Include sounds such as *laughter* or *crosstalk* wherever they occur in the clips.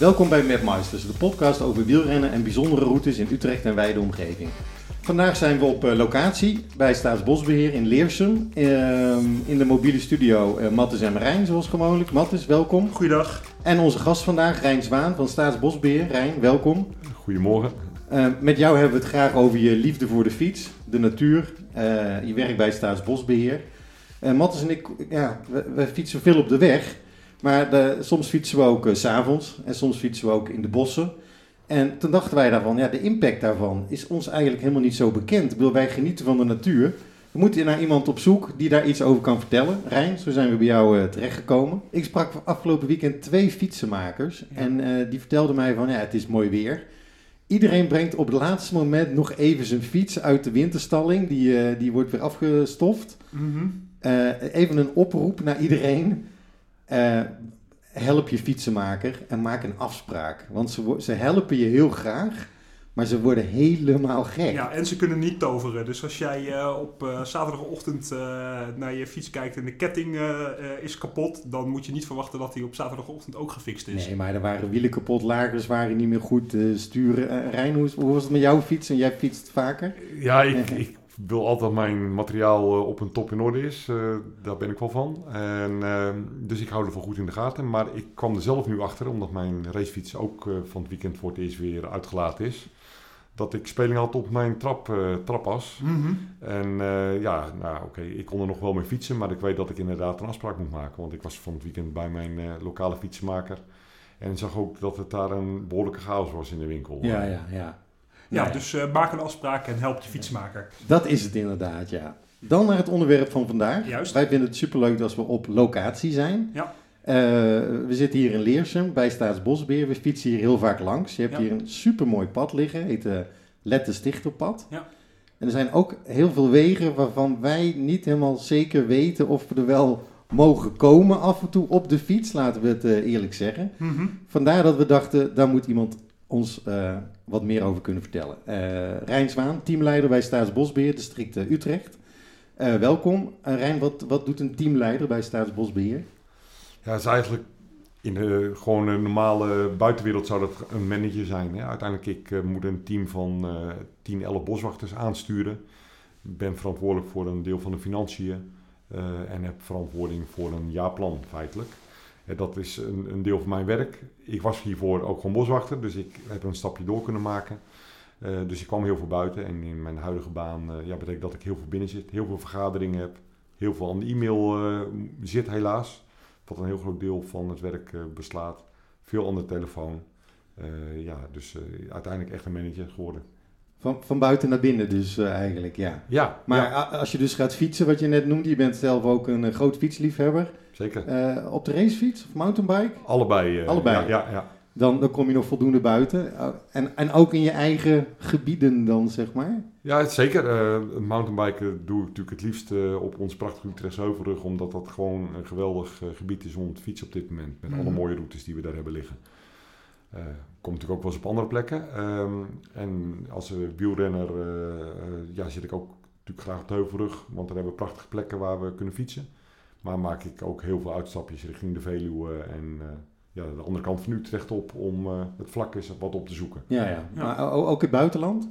Welkom bij Mapmeisters, de podcast over wielrennen en bijzondere routes in Utrecht en wijde omgeving. Vandaag zijn we op eh, locatie bij Staatsbosbeheer in Leersum. Ehm, in de mobiele studio uh, Mattes en Marijn, zoals gewoonlijk. Mattes, welkom. Goeiedag. En onze gast vandaag, Rijn Zwaan van Staatsbosbeheer. Rijn, welkom. Goedemorgen. Uh, met jou hebben we het graag over je liefde voor de fiets, de natuur. je werkt bij Staatsbosbeheer. Mattes en ik, ja, we, we, fietsen veel op de weg. Maar de, soms fietsen we ook s s'avonds en soms fietsen we ook in de bossen. En toen dachten wij daarvan, ja, de impact daarvan is ons eigenlijk helemaal niet zo bekend. Wil wij genieten van de natuur. We moeten naar iemand op zoek die daar iets over kan vertellen. Rijn, zo zijn we bij jou uh, terechtgekomen. Ik sprak afgelopen weekend twee fietsenmakers. En uh, die vertelden mij van, ja, het is mooi weer. Iedereen brengt op het laatste moment nog even zijn fiets uit de winterstalling. Die, die wordt weer afgestoft. Mm -hmm. even een oproep naar iedereen help je fietsenmaker en maak een afspraak. Want ze, ze helpen je heel graag, maar ze worden helemaal gek. Ja, en ze kunnen niet toveren. Dus als jij uh, op uh, zaterdagochtend uh, naar je fiets kijkt en de ketting is kapot, dan moet je niet verwachten dat die op zaterdagochtend ook gefixt is. Nee, maar er waren wielen kapot, lagers waren niet meer goed sturen. Rijn, hoe, hoe, was het met jouw fiets? En jij fietst vaker? Ja, ik, *laughs* ik wil altijd mijn materiaal eh, op een top in orde is. Uh, daar ben ik wel van. En, uh, dus ik hou ervan goed in de gaten. Maar ik kwam er zelf nu achter, omdat mijn racefiets ook uh, van het weekend voor het eerst weer uitgelaten is. Dat ik speling had op mijn trap, trapas. Mm -hmm. En ja, nou oké, ik kon er nog wel mee fietsen. Maar ik weet dat ik inderdaad een afspraak moet maken. Want ik was van het weekend bij mijn lokale fietsenmaker. En zag ook dat het daar een behoorlijke chaos was in de winkel. Ja, ja, ja. Ja, dus uh, maak een afspraak en help de fietsmaker. Dat is het inderdaad, ja. Dan naar het onderwerp van vandaag. Juist. Wij vinden het superleuk als we op locatie zijn. Ja. Uh, we zitten hier in Leersum bij Staatsbosbeheer. We fietsen hier heel vaak langs. Je hebt Ja. hier een supermooi pad liggen, heet de Lette Stichterpad. Ja. En er zijn ook heel veel wegen waarvan wij niet helemaal zeker weten of we er wel mogen komen af en toe op de fiets, laten we het uh, eerlijk zeggen. Mhm. Vandaar dat we dachten, daar moet iemand ons uh, wat meer over kunnen vertellen. Uh, Rijn Zwaan, teamleider bij Staatsbosbeheer, district uh, Utrecht. welkom. Rijn, wat, wat doet een teamleider bij Staatsbosbeheer? Ja, is eigenlijk in de gewoon een normale buitenwereld zou dat een manager zijn. Hè? Uiteindelijk, ik een team van 10, 11 boswachters aansturen. Ik ben verantwoordelijk voor een deel van de financiën en heb verantwoording voor een jaarplan feitelijk. Dat is een, een, deel van mijn werk. Ik was hiervoor ook gewoon boswachter, dus ik heb een stapje door kunnen maken. Uh, dus ik kwam heel veel buiten en in mijn huidige baan uh, ja, betekent dat ik heel veel binnen zit, heel veel vergaderingen heb, heel veel aan de e-mail uh, zit helaas, wat een heel groot deel van het werk beslaat. Veel aan de telefoon. ja, dus uiteindelijk echt een manager geworden. Van, van buiten naar binnen dus eigenlijk, ja. Ja. Maar ja. als je dus gaat fietsen, wat je net noemde, je bent zelf ook een groot fietsliefhebber. Zeker. Uh, op de racefiets of mountainbike? Allebei. Uh, Allebei. Ja, ja, ja. Dan, dan kom je nog voldoende buiten. Uh, en, en ook in je eigen gebieden dan, zeg maar? Ja, zeker. Uh, mountainbiken doe ik natuurlijk het liefst op ons prachtige Utrechtse Heuvelrug. Omdat dat gewoon een geweldig gebied is om te fietsen op dit moment. Met mm. alle mooie routes die we daar hebben liggen. komt natuurlijk ook wel eens op andere plekken. Um, en als wielrenner ja, zit ik ook natuurlijk graag op de Heuvelrug. Want daar hebben we prachtige plekken waar we kunnen fietsen. Maar maak ik ook heel veel uitstapjes richting de Veluwe en uh, ja, de andere kant van Utrecht op om uh, het vlak eens wat op te zoeken. Ja, ja. ja. maar ook in het buitenland?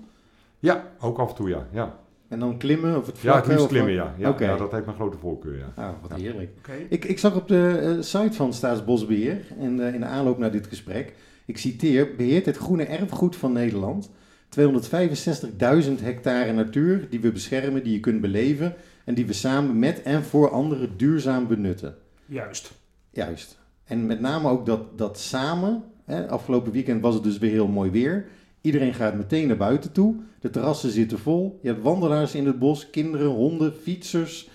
Ja, ook af en toe, ja. ja. En dan klimmen of het vlak? Ja, het liefst klimmen, ja. Ja, okay. ja. Dat heeft mijn grote voorkeur, ja. Ah, wat heerlijk. Okay. Ik, ik zag op de uh, site van Staatsbosbeheer en in de aanloop naar dit gesprek, ik citeer, beheert het groene erfgoed van Nederland 265.000 hectare natuur die we beschermen, die je kunt beleven en die we samen met en voor anderen duurzaam benutten. Juist. Juist. En met name ook dat, dat samen. Hè, afgelopen weekend was het dus weer heel mooi weer. Iedereen gaat meteen naar buiten toe. De terrassen zitten vol. Je hebt wandelaars in het bos, kinderen, honden, fietsers.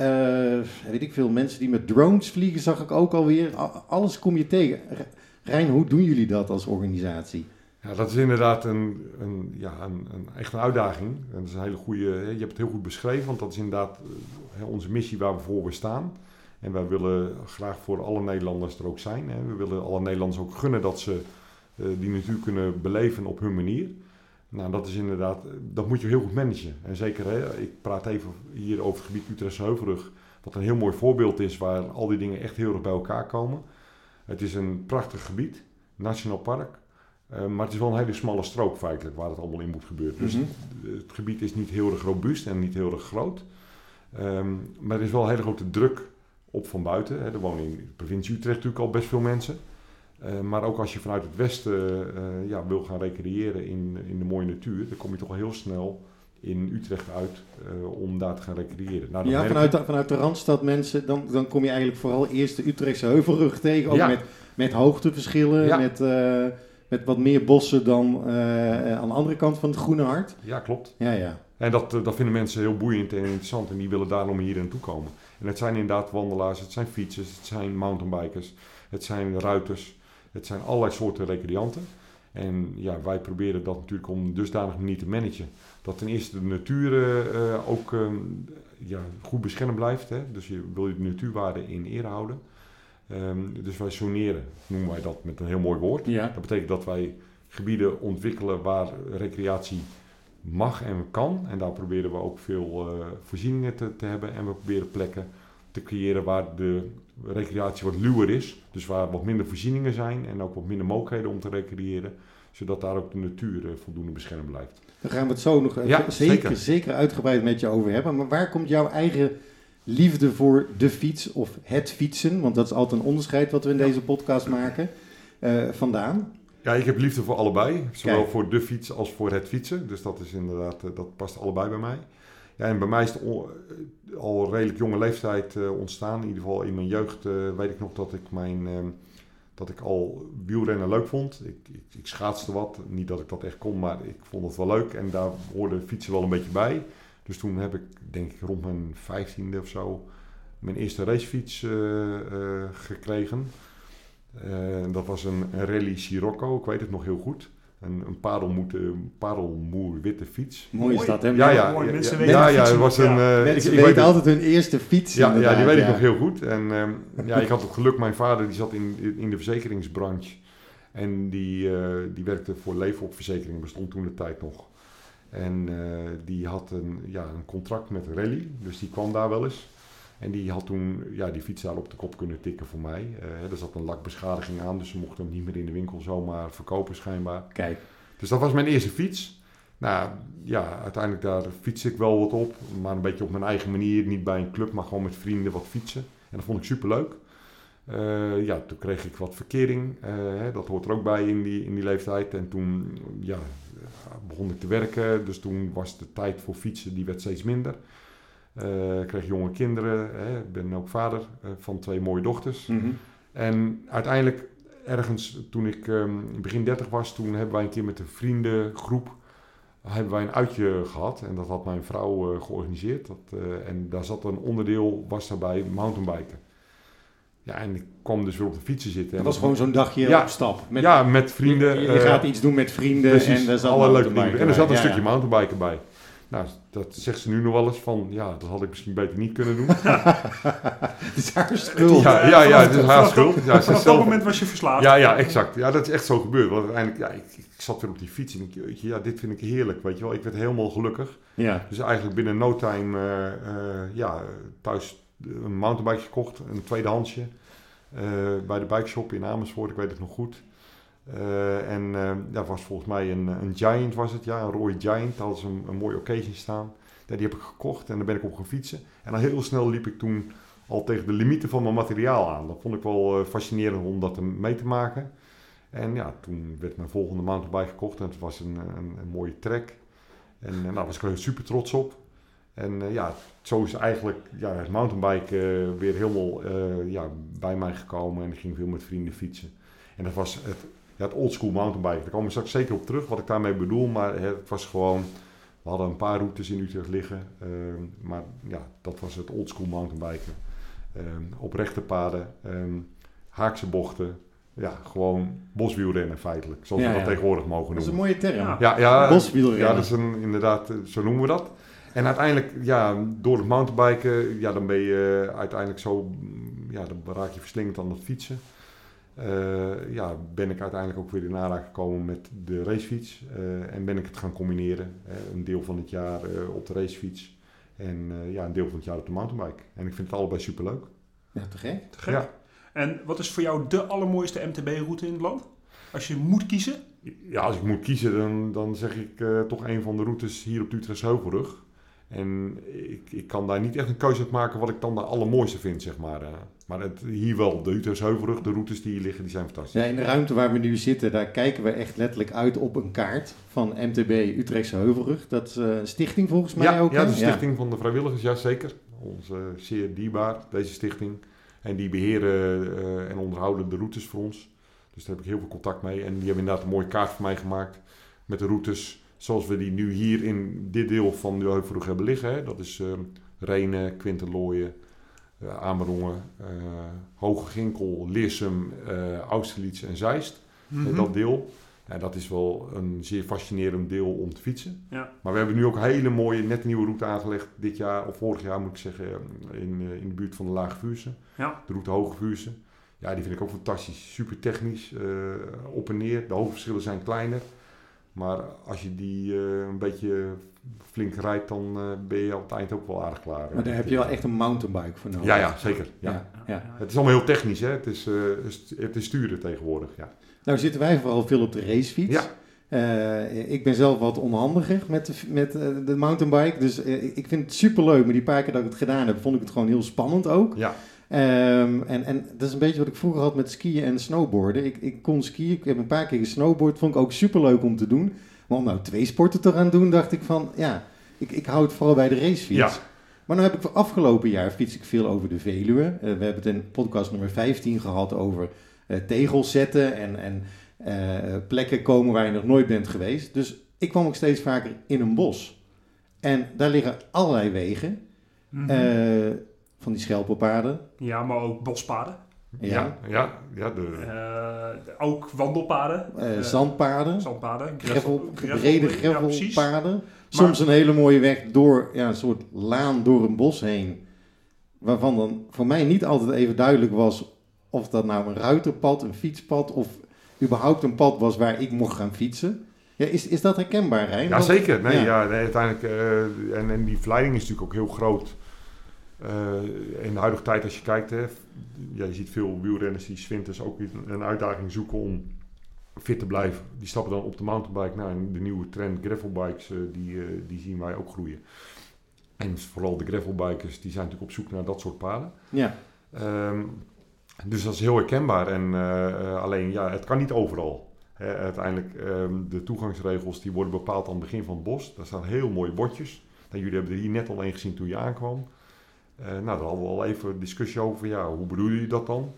Uh, weet ik veel, mensen die met drones vliegen zag ik ook alweer. Alles kom je tegen. Rijn, hoe doen jullie dat als organisatie? Ja, dat is inderdaad een, een, ja, een, een, echt een uitdaging. En dat is een hele goede, je hebt het heel goed beschreven, want dat is inderdaad onze missie waar we voor staan. En wij willen graag voor alle Nederlanders er ook zijn. Hè. We willen alle Nederlanders ook gunnen dat ze uh, die natuur kunnen beleven op hun manier. Nou, dat is inderdaad, dat moet je heel goed managen. En zeker, hè, ik praat even hier over het gebied Utrechtse Heuvelrug, wat een heel mooi voorbeeld is waar al die dingen echt heel erg bij elkaar komen. Het is een prachtig gebied. nationaal park. Eh, maar het is wel een hele smalle strook feitelijk waar het allemaal in moet gebeuren. Dus Mhm. het gebied is niet heel erg robuust en niet heel erg groot. Ehm, maar er is wel een hele grote druk op van buiten. Hè. Er wonen in de provincie Utrecht natuurlijk al best veel mensen. Eh, maar ook als je vanuit het westen eh, ja, wil gaan recreëren in, in de mooie natuur, dan kom je toch al heel snel in Utrecht uit om daar te gaan recreëren. Nou, Ja, vanuit de, vanuit de Randstad mensen, dan, dan kom je eigenlijk vooral eerst de Utrechtse heuvelrug tegen. Ook Ja. met, met hoogteverschillen, Ja. met, met wat meer bossen dan eh, aan de andere kant van het Groene Hart. Ja, klopt. Ja, ja. En dat, eh, dat vinden mensen heel boeiend en interessant en die willen daarom hier naartoe komen. En het zijn inderdaad wandelaars, het zijn fietsers, het zijn mountainbikers, het zijn ruiters, het zijn allerlei soorten recreanten. En ja, wij proberen dat natuurlijk om dusdanig manier te managen. Dat ten eerste de natuur eh, eh, ook eh, ja, goed beschermd blijft. Hè? Dus je wil je de natuurwaarde in ere houden. Ehm, dus wij zoneren, noemen wij dat met een heel mooi woord. ja. Dat betekent dat wij gebieden ontwikkelen waar recreatie mag en kan. En daar proberen we ook veel eh, voorzieningen te, te hebben. En we proberen plekken te creëren waar de recreatie wat luwer is. Dus waar wat minder voorzieningen zijn en ook wat minder mogelijkheden om te recreëren. Zodat daar ook de natuur eh, voldoende beschermd blijft. Daar gaan we het zo nog eh, Ja, zeker, zeker. zeker uitgebreid met je over hebben. Maar waar komt jouw eigen liefde voor de fiets of het fietsen, want dat is altijd een onderscheid wat we in deze podcast maken, eh, vandaan? Ja, ik heb liefde voor allebei. Zowel Kijk. voor de fiets als voor het fietsen. Dus dat is inderdaad, eh, dat past allebei bij mij. Ja, en bij mij is het eh, al redelijk jonge leeftijd ontstaan. In ieder geval in mijn jeugd weet ik nog dat ik mijn... ehm, dat ik al wielrennen leuk vond. Ik, ik, ik schaatste wat. Niet dat ik dat echt kon, maar ik vond het wel leuk. En daar hoorde fietsen wel een beetje bij. Dus toen heb ik, denk ik, rond mijn vijftiende of zo... mijn eerste racefiets eh, eh, gekregen. Eh, dat was een, een rally Sirocco, ik weet het nog heel goed. Een, een parelmoer witte fiets. Mooi is dat, hè? Ja, ja, mooi. Mensen ja, weten ja, het was ja. een... eh, ik- weet altijd hun eerste fiets. ja, ja, die weet ik nog heel goed. En ehm, ja, ik had het geluk, mijn vader die zat in, in de verzekeringsbranche. En die, eh, die werkte voor Leefopverzekering, bestond toen de tijd nog. En eh, die had een, ja, een contract met Rally, dus die kwam daar wel eens. En die had toen ja, die fiets daar op de kop kunnen tikken voor mij. Eh, er zat een lakbeschadiging aan, dus ze mochten hem niet meer in de winkel zomaar verkopen schijnbaar. Kijk, Dus dat was mijn eerste fiets. Nou ja, uiteindelijk daar fiets ik wel wat op. Maar een beetje op mijn eigen manier. Niet bij een club, maar gewoon met vrienden wat fietsen. En dat vond ik superleuk. Eh ja, toen kreeg ik wat verkering. Eh, hè, dat hoort er ook bij in die, in die leeftijd. En toen ja, begon ik te werken. Dus toen was de tijd voor fietsen, die werd steeds minder. Eh, ik kreeg jonge kinderen. Hè. Ik ben ook vader van twee mooie dochters. mhm. En uiteindelijk, ergens toen ik ehm, begin 30 was, toen hebben wij een keer met een vriendengroep hebben wij een uitje gehad. En dat had mijn vrouw georganiseerd. Dat, en daar zat een onderdeel, was daarbij mountainbiken. Ja, en ik kwam dus weer op de fietsen zitten. Het En was gewoon zo'n dagje Ja. op stap. Met, ja, met vrienden. Je, je eh, gaat iets doen met vrienden Precies, en daar zat alle leuke dingen. En er zat een. Ja, stukje ja. mountainbiken bij. Nou, dat zegt ze nu nog wel eens van, ja, dat had ik misschien beter niet kunnen doen. *laughs* Het is haar schuld. ja, ja, ja, het is haar schuld. Ja, Vanaf dat zelf- moment was je verslaafd. Ja, ja, exact. Ja, dat is echt zo gebeurd. Want uiteindelijk, ja, ik, ik zat weer op die fiets en ik, ja, dit vind ik heerlijk, weet je wel. Ik werd helemaal gelukkig. Ja. Dus eigenlijk binnen no time, eh, eh, ja, thuis een mountainbike gekocht, een tweedehandsje. eh bij de bikeshop in Amersfoort, ik weet het nog goed. Eh, en eh dat was volgens mij een, een Giant was het, ja, een rode Giant. Daar hadden een, een mooi occasion staan. Ja, die heb ik gekocht en daar ben ik op gaan fietsen. En al heel snel liep ik toen al tegen de limieten van mijn materiaal aan. Dat vond ik wel fascinerend om dat mee te maken. En ja, toen werd mijn volgende mountainbike gekocht en het was een, een, mooie trek. En daar was ik er super trots op. En eh, ja, zo is eigenlijk ja, het mountainbike eh, weer helemaal eh, ja, bij mij gekomen. En ik ging veel met vrienden fietsen. En dat was het, ja, het oldschool mountainbike. Daar komen we straks zeker op terug wat ik daarmee bedoel. Maar het was gewoon, we hadden een paar routes in Utrecht liggen. eh, maar ja, dat was het oldschool mountainbiken. Eh, op rechte paden, eh, haakse bochten. Ja, gewoon boswielrennen feitelijk. Zoals Ja, we dat ja. tegenwoordig mogen Dat is een noemen. mooie term. Ja. Ja, ja, Boswielrennen. ja, dat is een, inderdaad, zo noemen we dat. En uiteindelijk, ja, door het mountainbiken, ja, dan ben je uiteindelijk zo, ja, dan raak je verslingerd aan het fietsen. Eh, ja, ben ik uiteindelijk ook weer in aanraking gekomen met de racefiets. eh, en ben ik het gaan combineren. hè. een deel van het jaar eh, op de racefiets en eh, ja, een deel van het jaar op de mountainbike. En ik vind het allebei superleuk. Ja, te gek. Te gek. Ja. En wat is voor jou de allermooiste MTB-route in het land? Als je moet kiezen? Ja, als ik moet kiezen, dan, dan zeg ik uh, toch een van de routes hier op de Utrechtse Heuvelrug. En ik, ik kan daar niet echt een keuze uit maken wat ik dan de allermooiste vind, zeg maar. Uh, maar het, hier wel, de Utrechtse Heuvelrug, de routes die hier liggen, die zijn fantastisch. Ja, in de ruimte waar we nu zitten, daar kijken we echt letterlijk uit op een kaart van MTB Utrechtse Heuvelrug. Dat is uh, een stichting volgens mij ja, ook. Ja, de stichting ja. van de vrijwilligers, ja zeker. Onze zeer dierbaar, deze stichting. En die beheren uh, en onderhouden de routes voor ons. Dus daar heb ik heel veel contact mee. En die hebben inderdaad een mooie kaart voor mij gemaakt met de routes zoals we die nu hier in dit deel van de Heuvelrug hebben liggen. Hè. Dat is uh, Renen, Quinterlooien, uh, Amerongen, uh, Hoge Ginkel, Leersum, Austerlitz en Zeist. Mm -hmm. dat deel. Ja, dat is wel een zeer fascinerend deel om te fietsen. Ja. Maar we hebben nu ook een hele mooie, net nieuwe route aangelegd. Dit jaar, of vorig jaar moet ik zeggen, in, in de buurt van de Lage Vuurse. Ja. De route Hoge Vuurse. Ja, die vind ik ook fantastisch. Super technisch, op en neer. De hoofdverschillen zijn kleiner. Maar als je die uh, een beetje flink rijdt, dan uh, ben je op het eind ook wel aardig klaar. Maar daar heb je wel echt een mountainbike voor nodig. Ja, ja zeker. Ja. Ja, ja. Het is allemaal heel technisch, hè? Het is, uh, het is sturen tegenwoordig. Ja. Nou zitten wij vooral veel op de racefiets. Ja. ik ben zelf wat onhandiger met de, met, de mountainbike. Dus ik vind het superleuk. Maar die paar keer dat ik het gedaan heb, vond ik het gewoon heel spannend ook. Ja. Um, en, en dat is een beetje wat ik vroeger had met skiën en snowboarden. Ik, ik kon skiën, ik heb een paar keer gesnowboard, vond ik ook superleuk om te doen. Maar om nou twee sporten te gaan doen, dacht ik van, ja, ik, ik hou het vooral bij de racefiets. Ja. Maar nu heb ik voor afgelopen jaar fiets ik veel over de Veluwe. Uh, we hebben het in podcast nummer 15 gehad over uh, tegels zetten en, en uh, plekken komen waar je nog nooit bent geweest. Dus ik kwam ook steeds vaker in een bos. En daar liggen allerlei wegen. Mhm. Van die schelpenpaden. Ja, maar ook bospaden. Ja, ja, ja de... Uh, ook wandelpaden. Uh, zandpaden. Zandpaden. Gravel, gravel, brede gravel, gravelpaden. ja, Soms een hele mooie weg door ja, een soort laan door een bos heen. Waarvan dan voor mij niet altijd even duidelijk was of dat nou een ruiterpad, een fietspad of überhaupt een pad was waar ik mocht gaan fietsen. Ja, is, is dat herkenbaar, Rijn? Ja, zeker. Nee, ja. ja nee, uiteindelijk, uh, en, en die verleiding is natuurlijk ook heel groot. Uh, in de huidige tijd, als je kijkt, hè, ja, je ziet veel wielrenners die winters ook een uitdaging zoeken om fit te blijven. Die stappen dan op de mountainbike. Nou, en de nieuwe trend gravelbikes, uh, die, uh, die zien wij ook groeien. En vooral de gravelbikers, die zijn natuurlijk op zoek naar dat soort paden. Ja. Um, dus dat is heel herkenbaar. En uh, alleen, ja, het kan niet overal. Hè, uiteindelijk, um, de toegangsregels die worden bepaald aan het begin van het bos. Daar staan heel mooie bordjes. Nou, jullie hebben er hier net al een gezien toen je aankwam. Uh, nou, daar hadden we al even discussie over. Ja, hoe bedoelen jullie dat dan?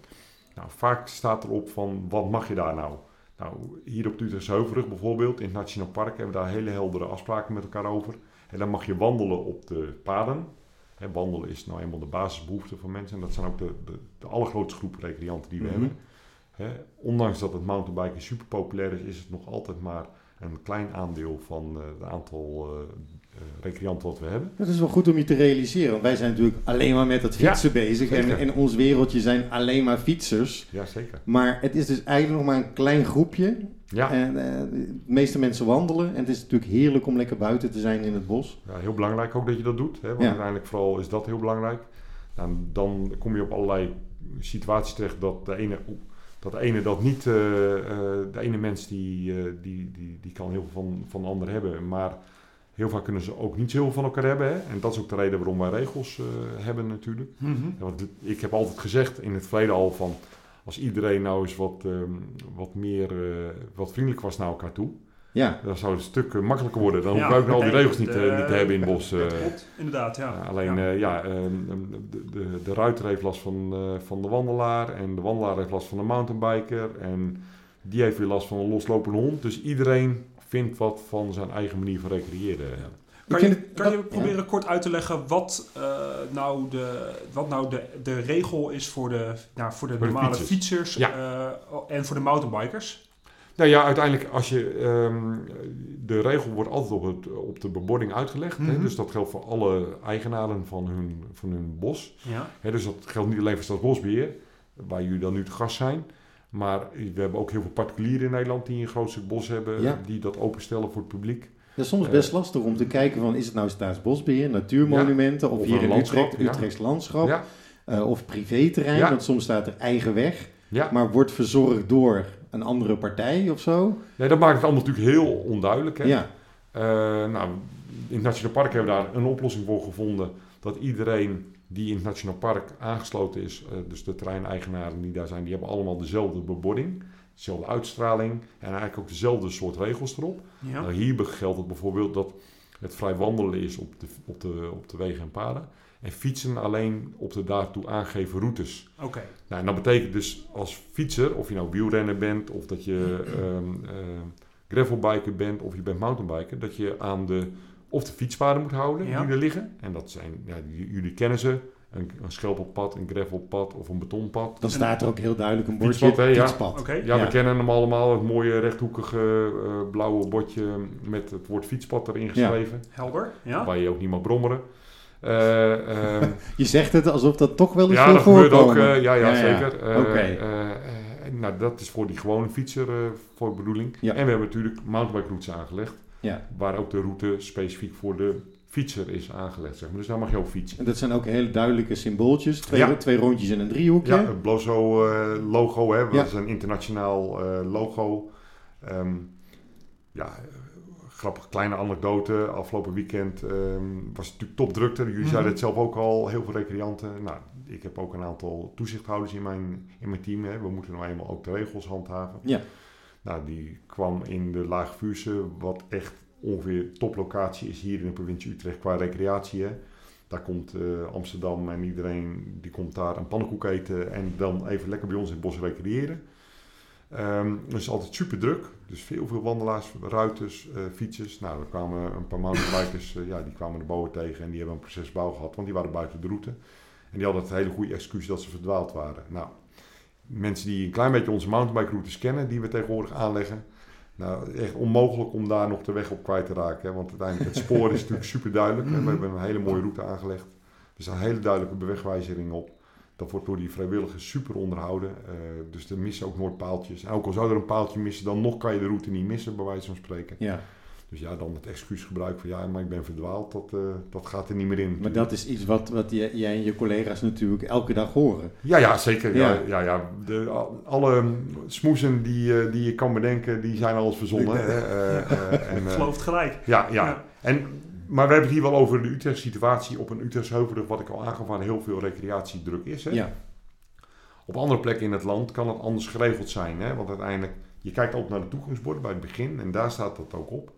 Nou, vaak staat erop van, wat mag je daar nou? Nou, hier op Utrechtse Heuvelrug bijvoorbeeld, in het Nationaal Park, hebben we daar hele heldere afspraken met elkaar over. En dan mag je wandelen op de paden. He, wandelen is nou eenmaal de basisbehoefte van mensen. En dat zijn ook de, de, de allergrootste groep recreanten die we Mhm. hebben. He, ondanks dat het mountainbiken super populair is, is het nog altijd maar een klein aandeel van uh, het aantal uh, uh, recreanten wat we hebben. Dat is wel goed om je te realiseren, want wij zijn natuurlijk alleen maar met het fietsen Ja, bezig. En in ons wereldje zijn alleen maar fietsers. Ja, zeker. Maar het is dus eigenlijk nog maar een klein groepje. Ja, En eh, de meeste mensen wandelen. En het is natuurlijk heerlijk om lekker buiten te zijn in het bos. ja, heel belangrijk ook dat je dat doet. Hè, want Ja. uiteindelijk vooral is dat heel belangrijk. Nou, dan kom je op allerlei situaties terecht dat de ene, dat de, ene dat niet... eh, eh, de ene mens die, eh, die, die, die kan heel veel van, van de ander hebben. Maar heel vaak kunnen ze ook niet heel veel van elkaar hebben. Hè? En dat is ook de reden waarom wij regels eh, hebben natuurlijk. Mhm. Ja, want ik heb altijd gezegd in het verleden al van... Als iedereen nou eens wat, ehm, wat meer eh, wat vriendelijk was naar elkaar toe... Ja, Dan zou het een stuk eh, makkelijker worden. Dan Ja, ik ook al die regels niet, de- niet te hebben in het bos. klopt, inderdaad, ja. Alleen Ja. ja, ja ehm, de, de, de ruiter heeft last van, van de wandelaar. En de wandelaar heeft last van de mountainbiker. En die heeft weer last van een loslopende hond. Dus iedereen vindt wat van zijn eigen manier van recreëren. Kan je, kan je proberen kort uit te leggen wat eh, nou, de, wat nou de, de regel is voor de, nou, voor de Voor de normale fietsers. fietsers Ja. eh, en voor de mountainbikers? Nou ja, uiteindelijk als je... ehm, de regel wordt altijd op, het, op de bebording uitgelegd. hè? Mhm. Dus dat geldt voor alle eigenaren van hun, van hun bos. Ja. Hè, dus dat geldt niet alleen voor Staatsbosbeheer, waar jullie dan nu te gast zijn. Maar we hebben ook heel veel particulieren in Nederland die een groot stuk bos hebben, Ja. die dat openstellen voor het publiek. dat is soms Eh. best lastig om te kijken van... is het nou staatsbosbeheer, natuurmonumenten... of, Of hier in landschap, Utrecht. Utrechts landschap... Eh, of privéterrein, want soms staat er eigen weg... maar wordt verzorgd door een andere partij of zo? Nee, dat maakt het allemaal natuurlijk heel onduidelijk. Hè? Ja, Eh, nou, in het Nationaal Park hebben we daar een oplossing voor gevonden. Dat iedereen die in het Nationaal Park aangesloten is, eh, dus de terreineigenaren die daar zijn, die hebben allemaal dezelfde bebording, dezelfde uitstraling en eigenlijk ook dezelfde soort regels erop. Ja. Nou, hier geldt het bijvoorbeeld dat het vrij wandelen is op de, op de, op de wegen en paden. En fietsen alleen op de daartoe aangegeven routes. Oké. Nou, en dat betekent dus als fietser, of je nou wielrenner bent, of dat je ehm ehm, gravelbiker bent, of je bent mountainbiker, dat je aan de, of de fietspaden moet houden Ja. die er liggen. En dat zijn, ja, jullie kennen ze, een, een schelpenpad, een gravelpad of een betonpad. dan staat er ook heel duidelijk een bordje Fietspad, hè, ja. fietspad. Ja, Ja. we kennen hem allemaal, het mooie rechthoekige eh, blauwe bordje met het woord fietspad erin geschreven. Helder. Ja. Waar je ook niet mag brommeren. Eh, ehm, *laughs* Je zegt het alsof dat toch wel eens ja, dat gebeurt ook. eh, ja, ja, Ja, ja. zeker. Eh, Oké. eh, eh, nou, dat is voor die gewone fietser eh, voor bedoeling. Ja. En we hebben natuurlijk mountainbike routes aangelegd. Ja. Waar ook de route specifiek voor de fietser is aangelegd. Zeg maar. Dus daar mag je ook fietsen. En dat zijn ook hele duidelijke symbooltjes. Twee, Ja. twee rondjes en een driehoekje. Ja, het Blozo eh, logo, hè, dat Ja. is een internationaal eh, logo. Ehm, ja, grappig, kleine anekdote. Afgelopen weekend ehm, was het natuurlijk topdrukte. Jullie Mhm. zeiden het zelf ook al, heel veel recreanten. Nou, ik heb ook een aantal toezichthouders in mijn, in mijn team. Hè. We moeten nou eenmaal ook de regels handhaven. Ja. Nou, die kwam in de Laag Vuurse, wat echt ongeveer toplocatie is hier in de provincie Utrecht qua recreatie. Daar komt eh, Amsterdam en iedereen die komt daar een pannenkoek eten en dan even lekker bij ons in het bos recreëren. Ehm het is altijd super druk, dus veel, veel wandelaars, ruiters, eh, fietsers. Nou, er kwamen een paar mountainbikers, eh, ja, die kwamen de boer tegen en die hebben een proces bouw gehad, want die waren buiten de route. En die hadden het hele goede excuus dat ze verdwaald waren. Nou, mensen die een klein beetje onze mountainbike routes kennen, die we tegenwoordig aanleggen. Nou, echt onmogelijk om daar nog de weg op kwijt te raken. Hè? Want uiteindelijk, het spoor is natuurlijk super duidelijk. We hebben een hele mooie route aangelegd. Er staan hele duidelijke bewegwijzeringen op. Dat wordt door die vrijwilligers super onderhouden. Eh, dus er missen ook nooit paaltjes. En ook al zou er een paaltje missen, dan nog kan je de route niet missen, bij wijze van spreken. Ja, Dus ja, dan het excuus gebruiken van ja, maar ik ben verdwaald, dat, eh, dat gaat er niet meer in. maar natuurlijk. dat is iets wat, wat jij jij en je collega's natuurlijk elke dag horen. Ja, ja, zeker. Ja. Ja. Ja, ja, De, al- alle smoesen die, eh, die je kan bedenken, die zijn alles verzonnen. Eh, eh, *laughs* en, Ik eh, geloof het gelijk. ja, ja. Ja. En, maar we hebben het hier wel over de Utrecht situatie op een Utrechtse Heuvelrug, wat ik al aangaf, waar heel veel recreatiedruk is. Hè. Ja, Op andere plekken in het land kan het anders geregeld zijn. Hè? Want uiteindelijk, je kijkt ook naar de toegangsborden bij het begin en daar staat dat ook op.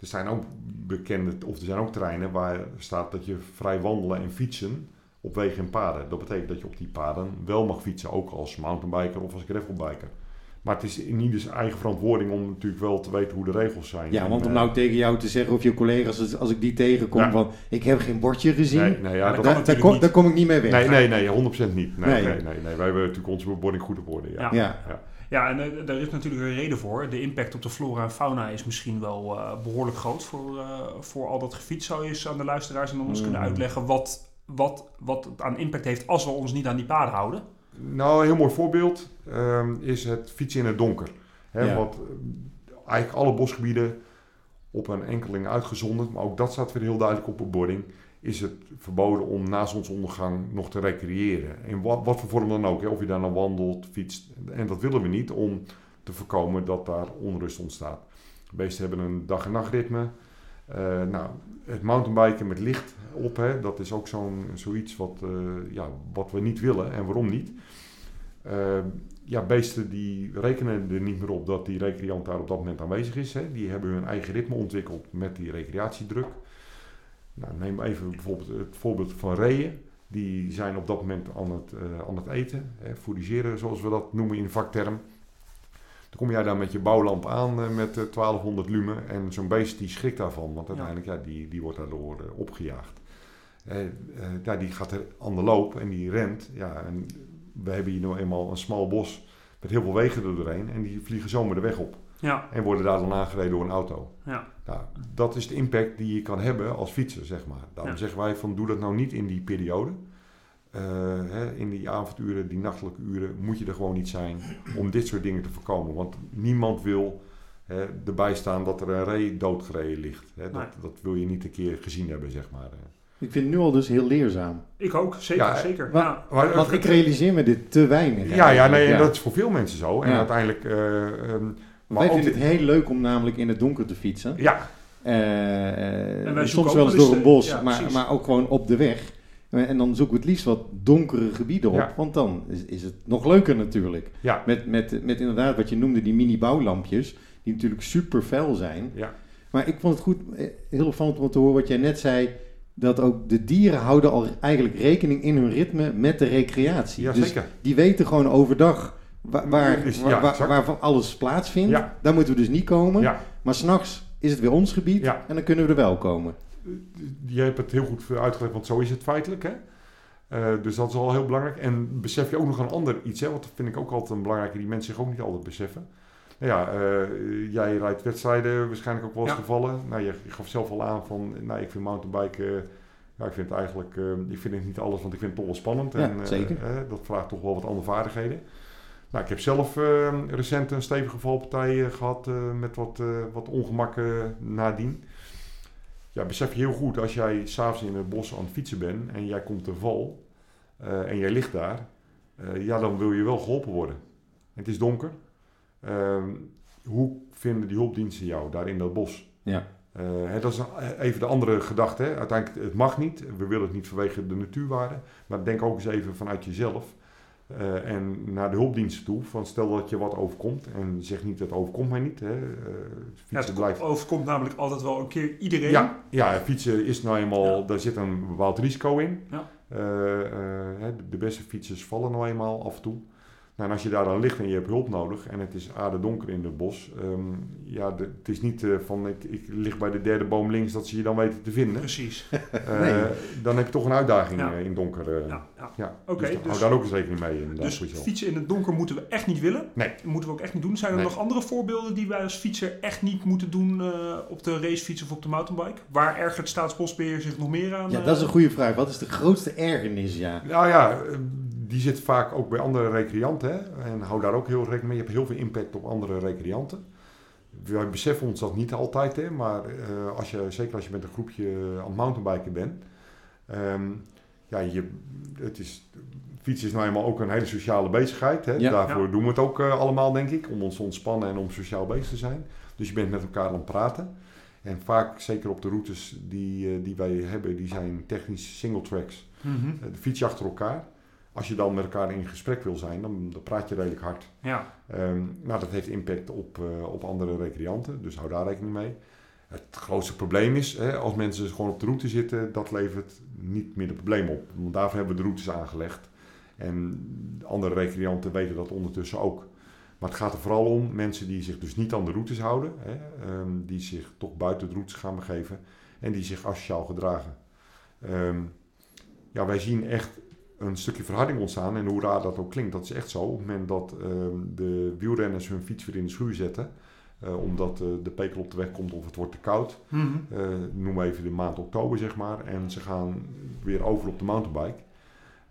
Er zijn ook bekende, of er zijn ook terreinen waar staat dat je vrij wandelen en fietsen op wegen en paden. Dat betekent dat je op die paden wel mag fietsen, ook als mountainbiker of als gravelbiker. Maar het is niet dus eigen verantwoording om natuurlijk wel te weten hoe de regels zijn. ja En, want om eh, nou tegen jou te zeggen of je collega's, als- ik die tegenkom, Ja. van ik heb geen bordje gezien, Nee, nee, ja, dat, daar, daar, kom, niet. daar kom ik niet mee weg. nee, nee, nee, 100% niet. Nee, Nee. nee. Nee, nee, Wij hebben natuurlijk onze bebording goed op orde. Ja. Ja. Ja, Ja, en eh, daar is natuurlijk een reden voor. De impact op de flora en fauna is misschien wel eh, behoorlijk groot voor, eh, voor al dat gefiets. Zou je eens aan de luisteraars en ons Mm. kunnen uitleggen wat, wat, wat het aan impact heeft als we ons niet aan die paden houden? Nou, een heel mooi voorbeeld ehm, is het fietsen in het donker. Hè, Ja. Wat eigenlijk alle bosgebieden op een enkeling uitgezonderd, maar ook dat staat weer heel duidelijk op bebording, is het verboden om na zonsondergang nog te recreëren. In wat, wat voor vorm dan ook, hè, of je daar nou wandelt, fietst. En dat willen we niet om te voorkomen dat daar onrust ontstaat. Beesten hebben een dag- en nachtritme. Eh, nou, het mountainbiken met licht op, hè, dat is ook zo'n, zoiets wat, eh, ja, wat we niet willen. En waarom niet? Eh, ja, beesten die rekenen er niet meer op dat die recreant daar op dat moment aanwezig is. Hè. Die hebben hun eigen ritme ontwikkeld met die recreatiedruk. Nou, neem even bijvoorbeeld het voorbeeld van reeën. Die zijn op dat moment aan het, eh, aan het eten, hè, fourageren zoals we dat noemen in vakterm. Dan kom jij daar met je bouwlamp aan eh, met eh, 1200 lumen en zo'n beest die schrikt daarvan, want uiteindelijk ja. die, die wordt daardoor opgejaagd. Ja, die gaat er aan de loop en die rent. Ja, en we hebben hier nou eenmaal een smal bos met heel veel wegen er doorheen en die vliegen zomaar de weg op Ja, en worden daar dan aangereden door een auto. ja, Nou, dat is de impact die je kan hebben als fietser, zeg maar. Daarom Ja. zeggen wij van doe dat nou niet in die periode. Eh, hè, in die avonduren, die nachtelijke uren, moet je er gewoon niet zijn om dit soort dingen te voorkomen. Want niemand wil hè, erbij staan dat er een ree doodgereden ligt. Hè. Dat, Nee. dat wil je niet een keer gezien hebben, zeg maar. Ik vind het nu al dus heel leerzaam. Ik ook, zeker, Ja, zeker. wa- ja. Maar, Want ik realiseer me dit te weinig. ja, ja, nee, dat is voor veel mensen zo. En Ja. uiteindelijk... eh, ehm, maar Wij ook vinden het heel leuk om namelijk in het donker te fietsen. Ja, Eh, En wij soms wel eens door een bos, ja, maar, maar ook gewoon op de weg. En dan zoeken we het liefst wat donkere gebieden op, Ja. want dan is, is het nog leuker natuurlijk. ja, Met, met, met inderdaad wat je noemde, die mini-bouwlampjes, die natuurlijk super fel zijn. ja. Maar ik vond het goed, eh, heel opvallend om te horen wat jij net zei, dat ook de dieren houden al eigenlijk rekening in hun ritme met de recreatie. ja dus zeker. die weten gewoon overdag waar, waar, waar, ja, waar- exact. waarvan alles plaatsvindt. Ja. Daar moeten we dus niet komen. Ja, Maar s'nachts is het weer ons gebied en dan kunnen we er wel komen. je hebt het heel goed uitgelegd, want zo is het feitelijk. Hè? Eh, dus dat is al heel belangrijk. En besef je ook nog een ander iets, hè? want dat vind ik ook altijd een belangrijke, die mensen zich ook niet altijd beseffen. Nou ja, eh, jij rijdt wedstrijden waarschijnlijk ook wel eens gevallen. Nou, je, je gaf zelf al aan van, nou, ik vind mountainbiken, eh, ja, ik vind het eigenlijk, eh, ik vind het niet alles, want ik vind het toch wel spannend. En, eh, zeker. eh, dat vraagt toch wel wat andere vaardigheden. Nou, ik heb zelf eh, recent een stevige valpartij eh, gehad eh, met wat, eh, wat ongemakken nadien. Ja, besef je heel goed als jij s'avonds in het bos aan het fietsen bent en jij komt te val en jij ligt daar, ja, dan wil je wel geholpen worden. En het is donker. Ehm, hoe vinden die hulpdiensten jou daar in dat bos? Ja. Hè, dat is een- even de andere gedachte. Hè. Uiteindelijk, het mag niet. We willen het niet vanwege de natuurwaarde. Maar denk ook eens even vanuit jezelf. Eh, en naar de hulpdiensten toe. Van stel dat je wat overkomt. En zeg niet dat overkomt mij niet. Hè. Eh, Ja, het blijft overkomt namelijk altijd wel een keer iedereen. ja, ja, fietsen is nou eenmaal, Ja. daar zit een bepaald risico in. Ja. Eh, de beste fietsers vallen nou eenmaal af en toe. Nou, en als je daar dan ligt en je hebt hulp nodig en het is aardedonker in het bos. ehm, ja, de- het is niet eh, van ik, ik lig bij de derde boom links dat ze je dan weten te vinden. Precies. Eh, *laughs* Nee. Dan heb je toch een uitdaging Ja. eh, in donker. eh. Ja, ja. ja. Oké, dus, dus- hou daar ook eens rekening mee. Inderdaad, Dus fietsen in het donker moeten we echt niet willen. Nee. Dat moeten we ook echt niet doen. Zijn er Nee. nog andere voorbeelden die wij als fietser echt niet moeten doen eh, op de racefiets of op de mountainbike? Waar ergert Staatsbosbeheer zich nog meer aan? Ja, dat is een goede vraag. Wat is de grootste ergernis? Ja. Nou ja, die zit vaak ook bij andere recreanten. Hè? En hou daar ook heel rekening mee. Je hebt heel veel impact op andere recreanten. Wij beseffen ons dat niet altijd, hè? maar eh, als je, zeker als je met een groepje aan het mountainbiken bent. ehm, ja, je, het is, fietsen is nou eenmaal ook een hele sociale bezigheid. Hè? Ja. Daarvoor Ja. doen we het ook eh, allemaal, denk ik. Om ons te ontspannen en om sociaal bezig te zijn. Dus je bent met elkaar aan het praten. En vaak, zeker op de routes die, eh, die wij hebben, die zijn technisch single tracks. Mhm. Eh, De fiets je achter elkaar. Als je dan met elkaar in gesprek wil zijn, dan, dan praat je redelijk hard. Ja, Ehm, nou, dat heeft impact op, eh, op andere recreanten, dus hou daar rekening mee. Het grootste probleem is, hè, als mensen gewoon op de route zitten, dat levert niet meer de probleem op. Want daarvoor hebben we de routes aangelegd. En andere recreanten weten dat ondertussen ook. Maar het gaat er vooral om mensen die zich dus niet aan de routes houden, hè, ehm, die zich toch buiten de routes gaan begeven en die zich asociaal gedragen. Ehm, ja, wij zien echt een stukje verharding ontstaan. En hoe raar dat ook klinkt, dat is echt zo. Op het moment dat ehm, de wielrenners hun fiets weer in de schuur zetten, eh, omdat eh, de pekel op de weg komt of het wordt te koud, Mhm. eh, noem even de maand oktober zeg maar, en ze gaan weer over op de mountainbike.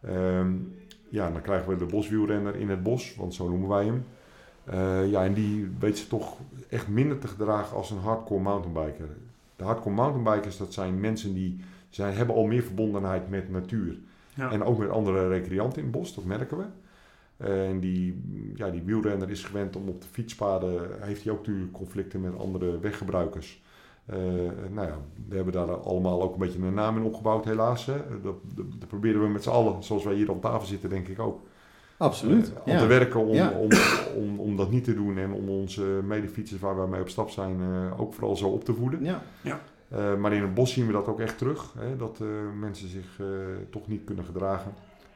Ehm, ja, dan krijgen we de boswielrenner in het bos, want zo noemen wij hem. Ja, en die weet ze toch echt minder te gedragen als een hardcore mountainbiker. De hardcore mountainbikers, dat zijn mensen die zijn, hebben al meer verbondenheid met natuur. Ja. En ook met andere recreanten in het bos, dat merken we. En die, ja, die wielrenner is gewend om op de fietspaden, heeft hij ook natuurlijk conflicten met andere weggebruikers. Eh, nou ja, we hebben daar allemaal ook een beetje een naam in opgebouwd helaas. Hè. Dat, dat, dat proberen we met z'n allen, zoals wij hier aan tafel zitten denk ik ook. Absoluut. eh, aan ja. te werken om, Ja. om, om, om dat niet te doen en om onze medefietsers waar wij mee op stap zijn eh, ook vooral zo op te voeden. Ja. Eh, maar in het bos zien we dat ook echt terug. Hè, dat eh, mensen zich eh, toch niet kunnen gedragen.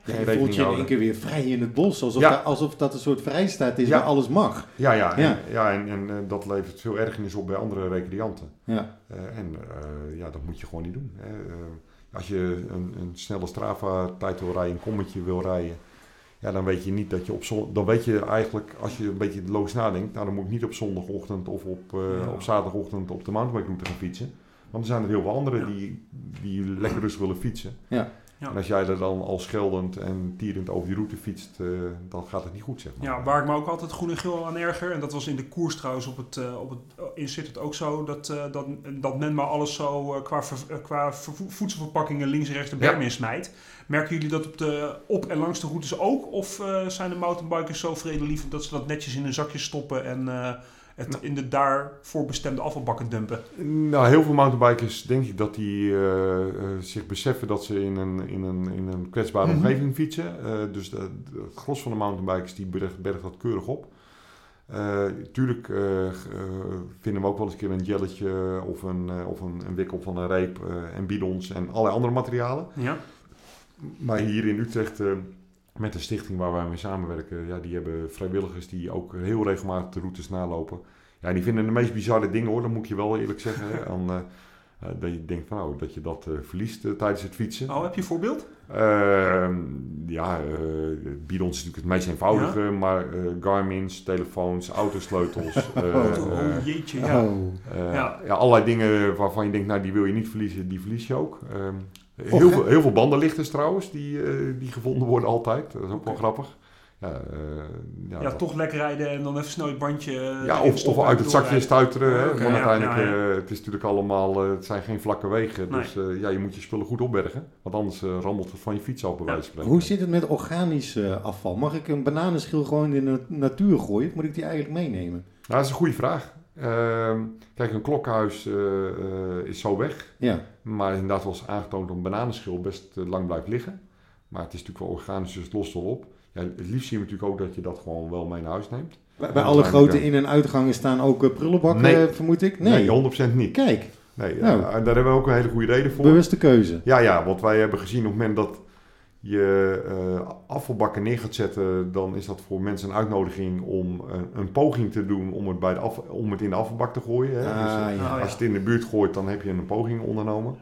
Ja, Geen je voelt je in één keer weer vrij in het bos. Alsof, Ja. dat, alsof dat een soort vrijstaat is Ja. waar alles mag. Ja, ja, en, Ja. en, en dat levert veel ergernis op bij andere recreanten. Ja. En ja, dat moet je gewoon niet doen. Hè. Als je een, een snelle Strava-tijd wil rijden, een kommetje wil rijden, ja, dan weet je niet dat je op dan weet je eigenlijk, als je een beetje loos nadenkt, nou dan moet ik niet op zondagochtend of op, op zaterdagochtend op de mountainbike route gaan fietsen. Want er zijn er heel veel anderen Ja. die, die lekker rustig willen fietsen. Ja. Ja. En als jij er dan al scheldend en tierend over die route fietst, eh, dan gaat het niet goed, zeg maar. Ja, waar ik me ook altijd groen en geel aan erger, en dat was in de koers trouwens op het, eh, op het, in zit het ook zo, dat, eh, dat, dat men maar alles zo eh, qua, ver- eh, qua voedselverpakkingen links en rechts de berm Ja. in smijt. Merken jullie dat op, de, op en langs de routes ook? Of eh, zijn de mountainbikers zo vredelievend dat ze dat netjes in een zakje stoppen en eh, het Nou. in de daarvoor bestemde afvalbakken dumpen? Nou, heel veel mountainbikers denk ik dat die eh, eh, zich beseffen dat ze in een, in een, in een kwetsbare Mhm. omgeving fietsen. Eh, dus de, de- het gros van de mountainbikers die bergt, bergt dat keurig op. Tuurlijk vinden we ook wel eens een keer een jelletje of een, of een, een wikkel van een reep en bidons en allerlei andere materialen. Ja, Maar hier in Utrecht, met de stichting waar wij mee samenwerken, ja, die hebben vrijwilligers die ook heel regelmatig de routes nalopen. Ja, die vinden de meest bizarre dingen hoor, dat moet je wel eerlijk zeggen. Hè. Eh, eh, dat je denkt van, nou, dat je dat eh, verliest tijdens het fietsen. oh, heb je een voorbeeld? Ehm, ja, eh bidons is natuurlijk het meest eenvoudige, maar eh, Garmin's, telefoons, autosleutels. *laughs* eh, Oh, Oh, jeetje, ja. Oh. eh, Ja. ja. allerlei dingen waarvan je denkt, nou die wil je niet verliezen, die verlies je ook. Och, heel, veel, heel veel bandenlichters trouwens, die, eh, die gevonden worden altijd. Dat is ook wel grappig. Ja, eh, ja, Ja, dat- toch lekker rijden en dan even snel je bandje eh, ja, of, of uit het zakje stuiteren. Hè? Ja, uiteindelijk, ja, ja. eh, het is natuurlijk allemaal, eh, het zijn geen vlakke wegen. Nee. Dus eh, ja, je moet je spullen goed opbergen. Want anders eh, rammelt het van je fiets af bij Ja. wijze van spreken. Hoe zit het met organisch afval? Mag ik een bananenschil gewoon in de natuur gooien? Of moet ik die eigenlijk meenemen? Nou, dat is een goede vraag. Ehm, kijk, een klokhuis eh, eh, is zo weg. Ja. Maar inderdaad was aangetoond dat een bananenschil best eh, lang blijft liggen. Maar het is natuurlijk wel organisch, dus het lost wel op. Ja, het liefst zie je natuurlijk ook dat je dat gewoon wel mee naar huis neemt. Bij, alle grote in- en uitgangen staan ook prullenbakken, Nee. vermoed ik? Nee. Nee, 100% niet. Kijk, Nee, Nou. daar hebben we ook een hele goede reden voor. bewuste keuze. Ja, ja, want wij hebben gezien op het moment dat je eh, afvalbakken neer gaat zetten, dan is dat voor mensen een uitnodiging om een, een poging te doen om het, bij de af, om het in de afvalbak te gooien. Hè. Dus, eh, Ah, ja. Oh, ja. Als je het in de buurt gooit, dan heb je een poging ondernomen.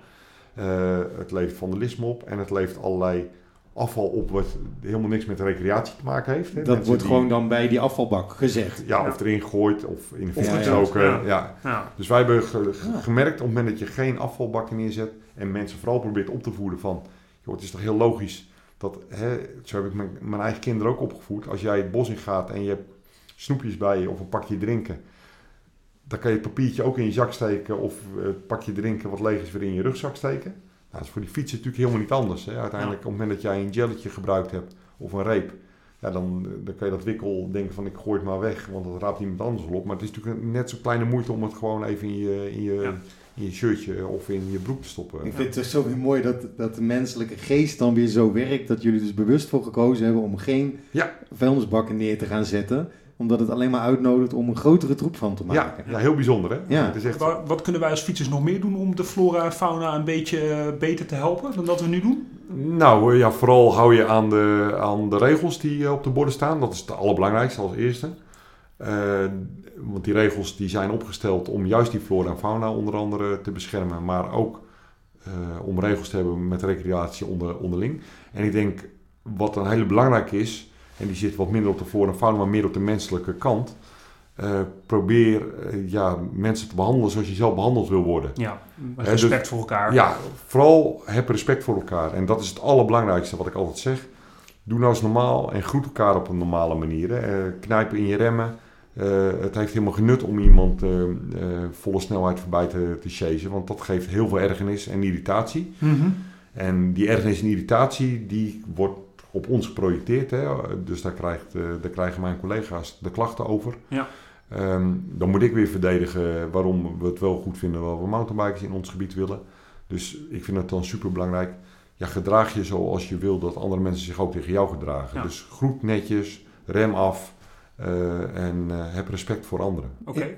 Eh, het levert vandalisme op en het levert allerlei afval op wat helemaal niks met recreatie te maken heeft. Hè. Dat Mensen wordt die- gewoon dan bij die afvalbak gezet. Ja, Ja. of erin gegooid of in de gedumpt, gestoken. ja. Ja. Ja. Dus wij hebben ge- ge- Ja. gemerkt op het moment dat je geen afvalbakken neerzet en mensen vooral probeert op te voeden van, het is toch heel logisch dat, hè, zo heb ik mijn, mijn eigen kinderen ook opgevoed. Als jij het bos in gaat en je hebt snoepjes bij je of een pakje drinken, dan kan je het papiertje ook in je zak steken of het pakje drinken wat leeg is weer in je rugzak steken. Nou, dat is voor die fiets natuurlijk helemaal niet anders. Hè. Uiteindelijk, op het moment dat jij een jelletje gebruikt hebt of een reep, ja, dan, dan kan je dat wikkel denken van ik gooi het maar weg, want dat raapt iemand anders op. Maar het is natuurlijk net zo'n kleine moeite om het gewoon even in je, in je, Ja. In je shirtje of in je broek te stoppen. Ik vind het dus zo weer mooi dat, dat de menselijke geest dan weer zo werkt. Dat jullie dus bewust voor gekozen hebben om geen Ja. vuilnisbakken neer te gaan zetten. Omdat het alleen maar uitnodigt om een grotere troep van te maken. ja, heel bijzonder hè. Ja. Het is echt, Wa- Wat kunnen wij als fietsers nog meer doen om de flora en fauna een beetje eh, beter te helpen dan dat we nu doen? nou ja, vooral hou je aan de, aan de regels die eh, op de borden staan. Dat is het allerbelangrijkste als eerste. Eh, want die regels die zijn opgesteld om juist die flora en fauna onder andere te beschermen. Maar ook eh, om regels te hebben met recreatie onder, onderling. En ik denk wat een hele belangrijke is, en die zit wat minder op de flora en fauna, maar meer op de menselijke kant. eh, probeer ja, mensen te behandelen zoals je zelf behandeld wil worden. Ja, dus- respect voor elkaar. Ja, vooral heb respect voor elkaar. En dat is het allerbelangrijkste wat ik altijd zeg. Doe nou eens normaal en groet elkaar op een normale manier. Knijpen in je remmen. Eh, het heeft helemaal genut om iemand eh, eh, volle snelheid voorbij te, te chasen. Want dat geeft heel veel ergernis en irritatie. Mhm. En die ergernis en irritatie, die wordt op ons geprojecteerd. Hè? Dus daar, krijgt, daar krijgen mijn collega's de klachten over. Ja. Ehm, dan moet ik weer verdedigen waarom we het wel goed vinden dat we mountainbikers in ons gebied willen. Dus ik vind het dan super belangrijk. Ja, gedraag je zoals je wil dat andere mensen zich ook tegen jou gedragen. Ja. Dus groet netjes, rem af eh, en eh, heb respect voor anderen.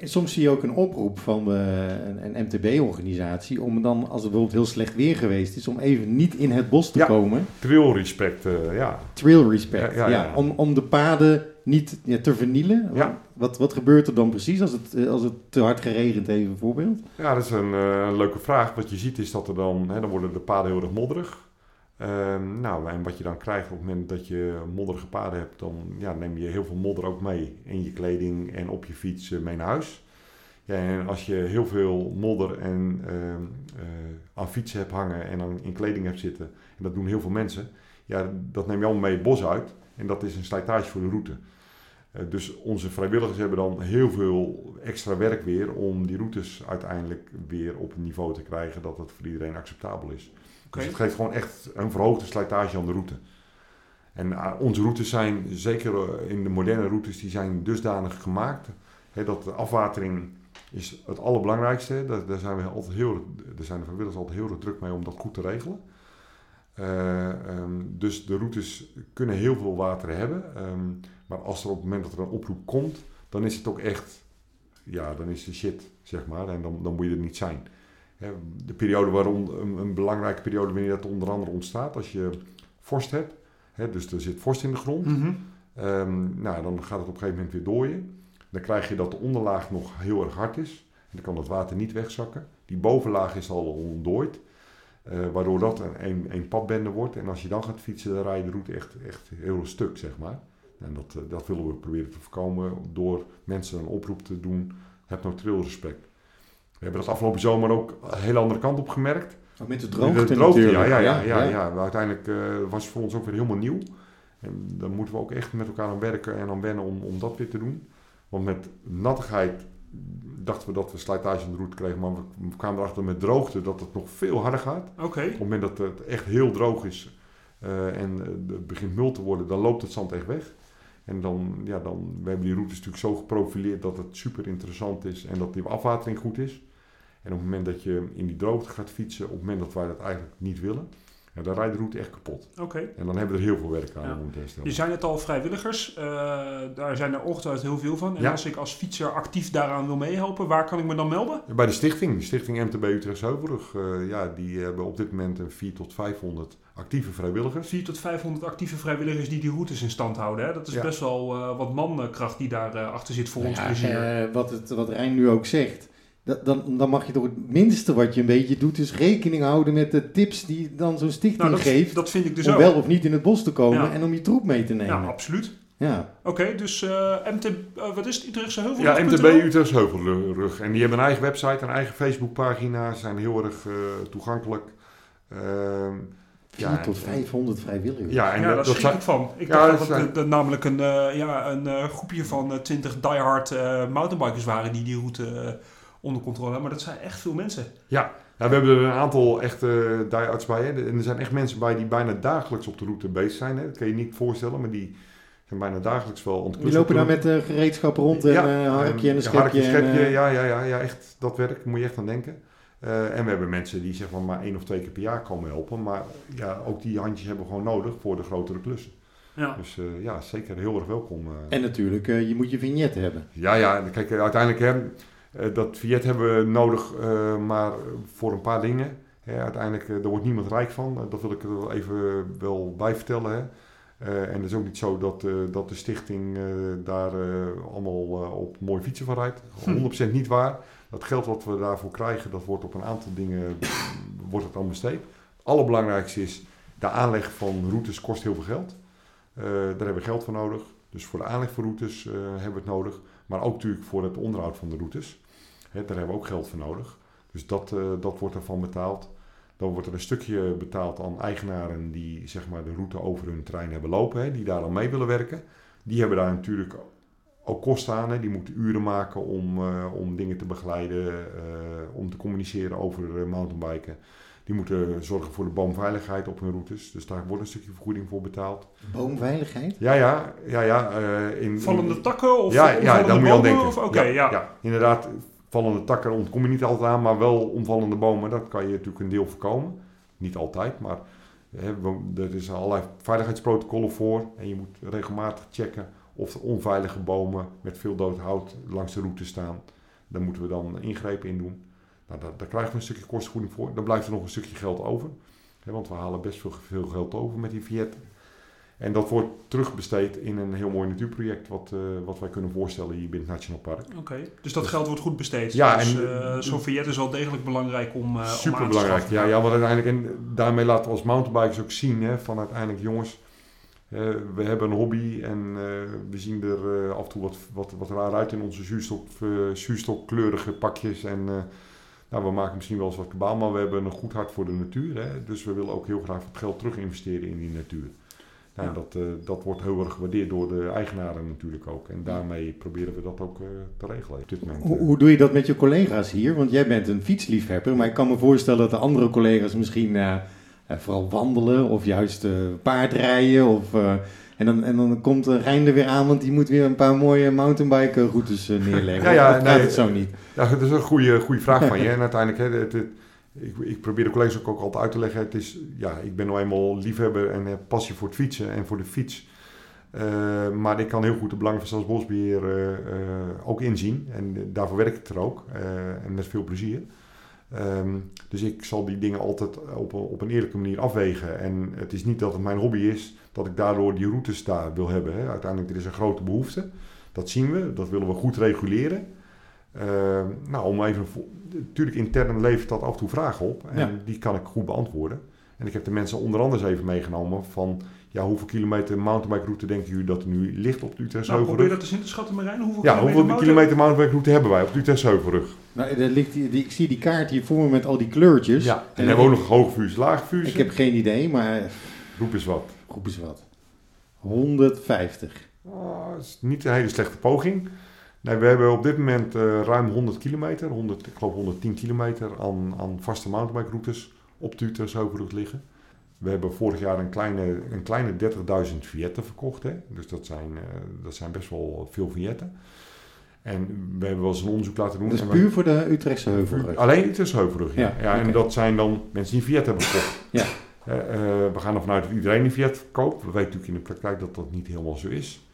Soms zie je ook een oproep van eh, een, een MTB-organisatie om dan, als het bijvoorbeeld heel slecht weer geweest is, om even niet in het bos te Ja. komen. Trail respect, eh, ja. Trail respect. Ja, Ja, ja, ja. Om, om de paden niet ja, te vernielen. Ja. Wat, wat gebeurt er dan precies als het, als het te hard geregend heeft, bijvoorbeeld? Ja, dat is een, eh, een leuke vraag. Wat je ziet is dat er dan, hè, dan worden de paden heel erg modderig. Ehm, nou, en wat je dan krijgt op het moment dat je modderige paden hebt, dan ja, neem je heel veel modder ook mee in je kleding en op je fiets eh, mee naar huis. Ja, en als je heel veel modder en ehm, eh, aan fietsen hebt hangen en dan in kleding hebt zitten, en dat doen heel veel mensen, ja, dat neem je allemaal mee het bos uit. En dat is een slijtage voor de route. Eh, dus onze vrijwilligers hebben dan heel veel extra werk weer om die routes uiteindelijk weer op een niveau te krijgen dat het voor iedereen acceptabel is. Dus het geeft gewoon echt een verhoogde slijtage aan de route. En eh, onze routes zijn, zeker eh, in de moderne routes, die zijn dusdanig gemaakt. Hè, dat de afwatering is het allerbelangrijkste. Daar, daar zijn we altijd heel, daar zijn de vrijwilligers altijd heel druk mee om dat goed te regelen. Eh, ehm, dus de routes kunnen heel veel water hebben. ehm, maar als er op het moment dat er een oproep komt, dan is het ook echt, ja, dan is de shit, zeg maar. En dan, dan moet je er niet zijn. De periode waarom, een, een belangrijke periode wanneer dat onder andere ontstaat, als je vorst hebt, hè, dus er zit vorst in de grond, Mhm. Ehm, nou, dan gaat het op een gegeven moment weer dooien. Dan krijg je dat de onderlaag nog heel erg hard is. En dan kan dat water niet wegzakken. Die bovenlaag is al ontdooid. eh, waardoor dat een, een, een padbende wordt. En als je dan gaat fietsen, dan rij je de route echt, echt heel stuk, zeg maar. En dat, eh, dat willen we proberen te voorkomen door mensen een oproep te doen. Heb nou trailrespect. We hebben dat afgelopen zomer ook een hele andere kant op gemerkt. Ook met de De droogte, droogte, ja, ja, ja, ja, ja. Uiteindelijk eh, was het voor ons ook weer helemaal nieuw. En dan moeten we ook echt met elkaar aan werken en aan wennen om, om dat weer te doen. Want met nattigheid dachten we dat we slijtage aan de route kregen, maar we, kwamen erachter met droogte dat het nog veel harder gaat. Oké. Op het moment dat het echt heel droog is eh, en eh, het begint mul te worden, dan loopt het zand echt weg. En dan, ja, dan, we hebben die routes natuurlijk zo geprofileerd dat het super interessant is en dat die afwatering goed is. En op het moment dat je in die droogte gaat fietsen, op het moment dat wij dat eigenlijk niet willen, ja, dan rijdt de route echt kapot. Oké. En dan hebben we er heel veel werk aan Ja. om het te herstellen. Je zei het al, vrijwilligers. eh, daar zijn er ongetwijfeld heel veel van. En Ja. als ik als fietser actief daaraan wil meehelpen, waar kan ik me dan melden? Bij de stichting, de stichting MTB Utrecht Heuvelrug, eh, ja, die hebben op dit moment een 4 tot 500 actieve vrijwilligers. 4 tot 500 actieve vrijwilligers die die routes in stand houden. Hè? Dat is Ja. best wel eh, wat mankracht die daar eh, achter zit voor ons Ja, plezier. eh, wat, het, wat Rijn nu ook zegt. Dat, dan, dan mag je toch het minste wat je een beetje doet, is rekening houden met de tips die dan zo'n stichting nou, dat, geeft. dat vind ik dus om ook. wel of niet in het bos te komen Ja. en om je troep mee te ja, nemen. absoluut. Ja. Oké, dus eh, MT, eh, wat is het? Utrechtse Heuvel? Ja, MTB Utrecht Heuvelrug. En die hebben een eigen website, een eigen Facebookpagina. Ze zijn heel erg eh, toegankelijk. Ehm, 4 ja, tot en- 500 vrijwilligers. Ja, en ja, dat, daar schrik ik van. Ik Ja, dacht dat dat het zijn- dat namelijk een, eh, ja, een eh, groepje van eh, 20 diehard eh mountainbikers waren die die route onder controle hebben. Maar dat zijn echt veel mensen. ja, we hebben er een aantal echte die-outs bij. Hè. En er zijn echt mensen bij die bijna dagelijks op de route bezig zijn. Hè. Dat kan je niet voorstellen, maar die zijn bijna dagelijks wel het Die lopen op daar met eh, gereedschap rond en Ja, eh, harkje en een ja, schepje. harkje, en, schepje, eh, ja, ja, ja, ja, echt dat werk. Daar moet je echt aan denken. Eh, en we hebben mensen die zeg maar, maar één of twee keer per jaar komen helpen. Maar ja, ook die handjes hebben we gewoon nodig voor de grotere klussen. Ja. Dus eh, ja, zeker heel erg welkom. eh. En natuurlijk, eh, je moet je vignet hebben. Ja, ja, kijk, eh, uiteindelijk hè, eh, dat Fiat hebben we nodig, eh, maar voor een paar dingen. Hè, uiteindelijk, eh, daar wordt niemand rijk van. Eh, dat wil ik er wel even wel bij vertellen. Hè. Eh, en het is ook niet zo dat, eh, dat de stichting eh, daar eh, allemaal eh, op mooie fietsen van rijdt. 100% niet waar. Dat geld wat we daarvoor krijgen, dat wordt op een aantal dingen wordt het aan besteed. Het allerbelangrijkste is, de aanleg van routes kost heel veel geld. Eh, daar hebben we geld voor nodig. Dus voor de aanleg van routes eh, hebben we het nodig. Maar ook natuurlijk voor het onderhoud van de routes. Hè, daar hebben we ook geld voor nodig. Dus dat, eh, dat wordt ervan betaald. Dan wordt er een stukje betaald aan eigenaren die zeg maar, de route over hun trein hebben lopen. Hè, die daar aan mee willen werken. Die hebben daar natuurlijk ook kosten aan. Hè. Die moeten uren maken om, eh, om dingen te begeleiden. om te communiceren over mountainbiken. Die moeten zorgen voor de boomveiligheid op hun routes. Dus daar wordt een stukje vergoeding voor betaald. Boomveiligheid? Ja, ja, ja, ja. eh, in, Vallende takken of ja, ja, daar moet je aan bomen? denken. Of, ja. ja. inderdaad. Vallende takken ontkom je niet altijd aan, maar wel omvallende bomen, dat kan je natuurlijk een deel voorkomen. Niet altijd, maar hè, we- er is allerlei veiligheidsprotocollen voor. En je moet regelmatig checken of er onveilige bomen met veel dood hout langs de route staan. Daar moeten we dan ingrepen in doen. Nou, daar, daar krijgen we een stukje kostenvoeding voor. Dan blijft er nog een stukje geld over. Hè, want we halen best veel, veel geld over met die Viet. En dat wordt terugbesteed in een heel mooi natuurproject wat, eh, wat wij kunnen voorstellen hier binnen het Nationaal Park. Oké, dus dat geld wordt goed besteed. Ja, dus, en- eh, zo'n vignet is wel degelijk belangrijk om, eh Super om belangrijk. Ja, ja, want uiteindelijk, en daarmee laten we als mountainbikers ook zien: hè, van uiteindelijk, jongens, we hebben een hobby en we zien er af en toe wat, wat, wat raar uit in onze zuurstok, zuurstokkleurige pakjes. En nou, we maken misschien wel eens wat kabaal, maar we hebben een goed hart voor de natuur. Hè? Dus we willen ook heel graag wat geld terug investeren in die natuur. Nou, Ja. dat, eh, dat wordt heel erg gewaardeerd door de eigenaren natuurlijk ook. En daarmee proberen we dat ook eh, te regelen op dit moment. Hoe, eh. hoe doe je dat met je collega's hier? Want jij bent een fietsliefhebber, maar ik kan me voorstellen dat de andere collega's misschien vooral wandelen of juist paardrijden. Of, en, dan, en dan komt uh, Rijn er weer aan, want die moet weer een paar mooie mountainbike routes eh, neerleggen. Ja, ja, gaat nee, het zo niet? Ja, dat is een goede, goede vraag van je. *laughs* En uiteindelijk, hè, het, het- ik, ik probeer de collega's ook, ook altijd uit te leggen. Het is, ja, ik ben nou eenmaal liefhebber en heb passie voor het fietsen en voor de fiets. Eh, maar ik kan heel goed de belangen van Staatsbosbeheer eh, eh, ook inzien. En daarvoor werk ik er ook. en met veel plezier. Ehm, dus ik zal die dingen altijd op, een- op een eerlijke manier afwegen. En het is niet dat het mijn hobby is dat ik daardoor die routes daar wil hebben. Hè. Uiteindelijk er is een grote behoefte. Dat zien we. Dat willen we goed reguleren. Ehm, nou, om even... Natuurlijk intern levert dat af en toe vragen op. En Ja. die kan ik goed beantwoorden. En ik heb de mensen onder andere eens even meegenomen van... Ja, hoeveel kilometer mountainbike route denken jullie dat er nu ligt op de Utrechtse Nou, probeer dat eens in te schatten, Marijn. Hoeveel Ja, hoeveel motor- kilometer mountainbike route hebben wij op de Utrechtse Heuvelrug? Nou, er ligt die, die- ik zie die kaart hier voor me met al die kleurtjes. Ja, en En dan hebben we ook nog hoogvuurs, laagvuurs. Ik heb geen idee, maar Roep eens wat. Roep eens wat. 150. Ah, dat is niet een hele slechte poging. Nee, we hebben op dit moment eh, ruim 100 kilometer, 100, ik geloof 110 kilometer aan, aan vaste mountainbike routes op de Utrechtse Heuvelrug liggen. We hebben vorig jaar een kleine, een kleine 30.000 vignetten verkocht. Hè? Dus dat zijn, eh, dat zijn best wel veel vignetten. En we hebben wel eens een onderzoek laten doen. Is we- puur voor de Utrechtse Heuvelrug. Alleen Utrechtse Heuvelrug, ja. Ja, ja, En dat zijn dan mensen die een Fiat hebben gekocht. Ja. Eh, eh, we gaan ervan uit dat iedereen een Fiat koopt. We weten natuurlijk in de praktijk dat dat niet helemaal zo is.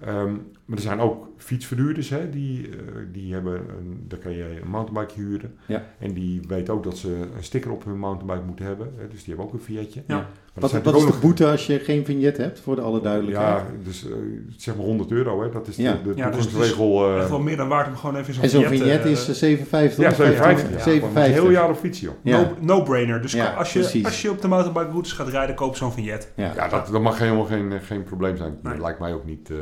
Ehm, maar er zijn ook fietsverhuurders, hè, die, eh, die hebben, een, daar kan je een mountainbike huren. Ja. En die weten ook dat ze een sticker op hun mountainbike moeten hebben. Hè, dus die hebben ook een Fiatje. Ja. Wat, is de ook boete als je geen vignet hebt, voor de alle nog- duidelijkheid? Ja, dus eh, zeg maar 100 euro, hè. dat is de, Ja. de Ja, dus het is toegangsregel. eh, Echt wel meer dan waard om gewoon even zo'n en zo'n vignet, vignet eh, is eh, 57? ja, of 57. Ja, 57. Een heel jaar op fietsen, joh. Ja. No- No-brainer. dus Ja, als, je, precies. als je op de mountainbike routes gaat rijden, koop zo'n vignet. Ja. Ja, dat, dat mag helemaal geen, geen probleem zijn. Nee. Dat lijkt mij ook niet. eh.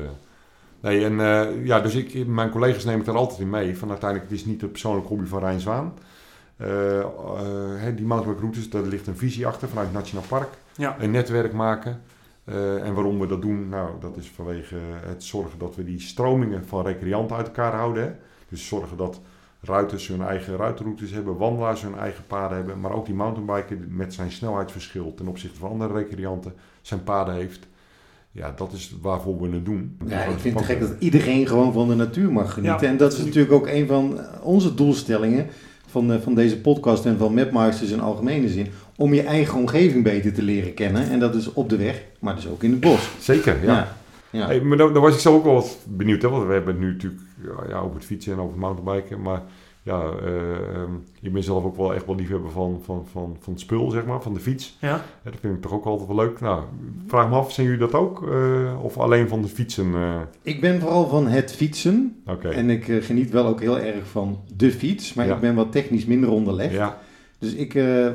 Nee, en eh, ja, dus ik, mijn collega's nemen het er altijd in mee. Van uiteindelijk, het is niet de persoonlijke hobby van Rijn Zwaan. Eh, eh, hè, die mountainbike routes, daar ligt een visie achter vanuit het Nationaal Park. Ja. Een netwerk maken. Eh, en waarom we dat doen, nou, dat is vanwege het zorgen dat we die stromingen van recreanten uit elkaar houden. Hè. Dus zorgen dat ruiters hun eigen ruitenroutes hebben, wandelaars hun eigen paden hebben. Maar ook die mountainbiker met zijn snelheidsverschil ten opzichte van andere recreanten zijn paden heeft. Ja, dat is waarvoor we het doen. Ja, ik vind het gek dat iedereen gewoon van de natuur mag genieten. Ja, en dat is natuurlijk ook een van onze doelstellingen van, eh, van deze podcast en van Mapmasters in algemene zin. Om je eigen omgeving beter te leren kennen. En dat is op de weg, maar dus ook in het bos. Zeker, ja. Ja. ja. Hey, maar dan, dan was ik zelf ook wel wat benieuwd, hè, want we hebben het nu natuurlijk ja, over het fietsen en over het mountainbiken, maar ja, eh, ehm, je bent zelf ook wel echt wel liefhebber van, van, van, van het spul, zeg maar, van de fiets. Ja. Ja, dat vind ik toch ook altijd wel leuk. Nou, vraag me af, zijn jullie dat ook? eh, of alleen van de fietsen? eh? Ik ben vooral van het fietsen. Oké. En ik geniet wel ook heel erg van de fiets. Maar Ja. ik ben wat technisch minder onderlegd. Ja, Dus ik eh, eh,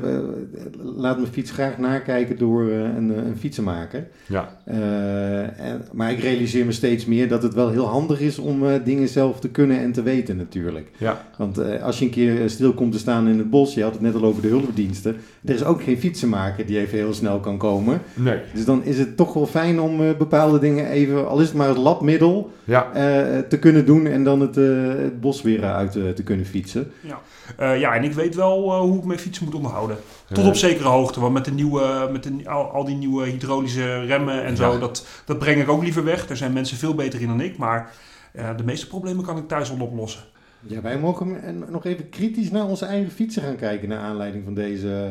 laat mijn fiets graag nakijken door eh, een, een fietsenmaker. ja, Eh, en, maar ik realiseer me steeds meer dat het wel heel handig is om eh, dingen zelf te kunnen en te weten natuurlijk. ja, Want eh, als je een keer stil komt te staan in het bos, je had het net al over de hulpdiensten, er is ook geen fietsenmaker die even heel snel kan komen. nee, Dus dan is het toch wel fijn om eh, bepaalde dingen even, al is het maar het labmiddel, ja, eh, te kunnen doen en dan het, eh, het bos weer uit te kunnen fietsen. Eh, ja, en ik weet wel eh, hoe ik mijn fietsen moet onderhouden. Tot op zekere hoogte, want met, de nieuwe, met de, al, al die nieuwe hydraulische remmen en zo, Ja. dat, dat breng ik ook liever weg. Daar zijn mensen veel beter in dan ik, maar eh, de meeste problemen kan ik thuis al oplossen. Ja, wij mogen nog even kritisch naar onze eigen fietsen gaan kijken naar aanleiding van deze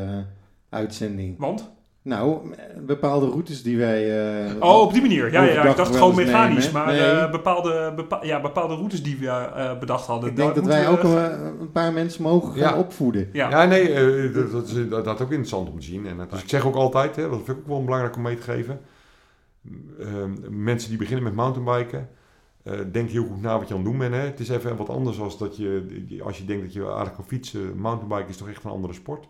uitzending. Want? Nou, bepaalde routes die wij... eh, Oh, op die manier. Ja, ja, ik dacht gewoon mechanisch, nemen. maar Nee. eh, bepaalde, bepa- ja, bepaalde routes die we eh, bedacht hadden. Ik denk dat wij ook een, een paar mensen mogen gaan opvoeden. Ja. Ja, nee, dat, dat, is, dat, dat is ook interessant om te zien. En, dat- dus ik zeg ook altijd, hè, dat vind ik ook wel belangrijk om mee te geven. Ehm, mensen die beginnen met mountainbiken, eh, denk heel goed na wat je aan het doen bent. Hè. Het is even wat anders als dat je, als je denkt dat je aardig kan fietsen. Mountainbiken is toch echt een andere sport.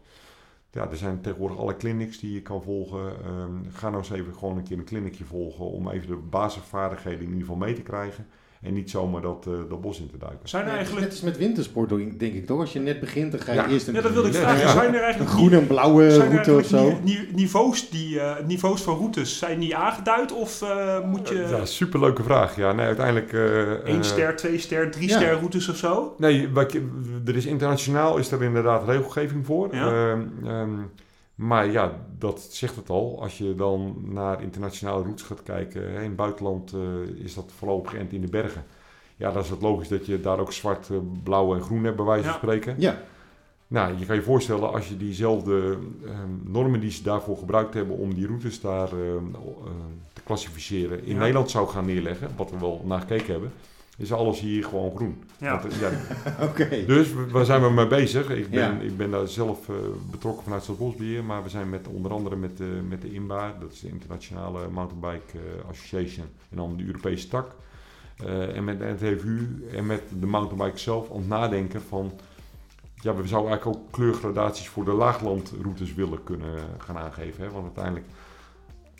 Ja, er zijn tegenwoordig alle clinics die je kan volgen. Ehm, ga nou eens even gewoon een keer een clinicje volgen om even de basisvaardigheden in ieder geval mee te krijgen. En niet zomaar dat, eh, dat bos in te duiken. Zijn er Net eigenlijk... als met wintersport, denk ik toch? Als je net begint, dan ga je Ja. eerst een, Ja, dat wilde ik vragen. ja. Zijn er een eigenlijk groene en blauwe Zijn er route of zo. ni- ni- niveaus, die, eh, niveaus van routes, zijn die aangeduid of eh, moet je Ja, superleuke vraag. Ja, nee, uiteindelijk... eh, eh, ster, twee ster, drie ja. ster routes of zo? Nee, wat je- er is internationaal is er inderdaad regelgeving voor. Ja. Ehm, ehm, maar ja, dat zegt het al. Als je dan naar internationale routes gaat kijken, in het buitenland eh, is dat voorlopig geënt in de bergen. Ja, dan is het logisch dat je daar ook zwart, eh, blauw en groen hebt, bij wijze van Ja. spreken. Ja, Nou, je kan je voorstellen als je diezelfde ehm, normen die ze daarvoor gebruikt hebben om die routes daar ehm, eh, te klassificeren in Ja. Nederland zou gaan neerleggen, wat we wel naar gekeken hebben, is alles hier gewoon groen. Ja. Want, eh, ja, *laughs* oké. dus waar zijn we mee bezig? Ik ben, Ja. ik ben daar zelf eh, betrokken vanuit Staatsbosbeheer, maar we zijn met, onder andere met, de met de INBA, dat is de Internationale Mountainbike eh, Association, en dan de Europese tak. eh, en met de NTVU en met de mountainbike zelf aan het nadenken van, ja, we zouden eigenlijk ook kleurgradaties voor de laaglandroutes willen kunnen gaan aangeven. Hè? Want uiteindelijk,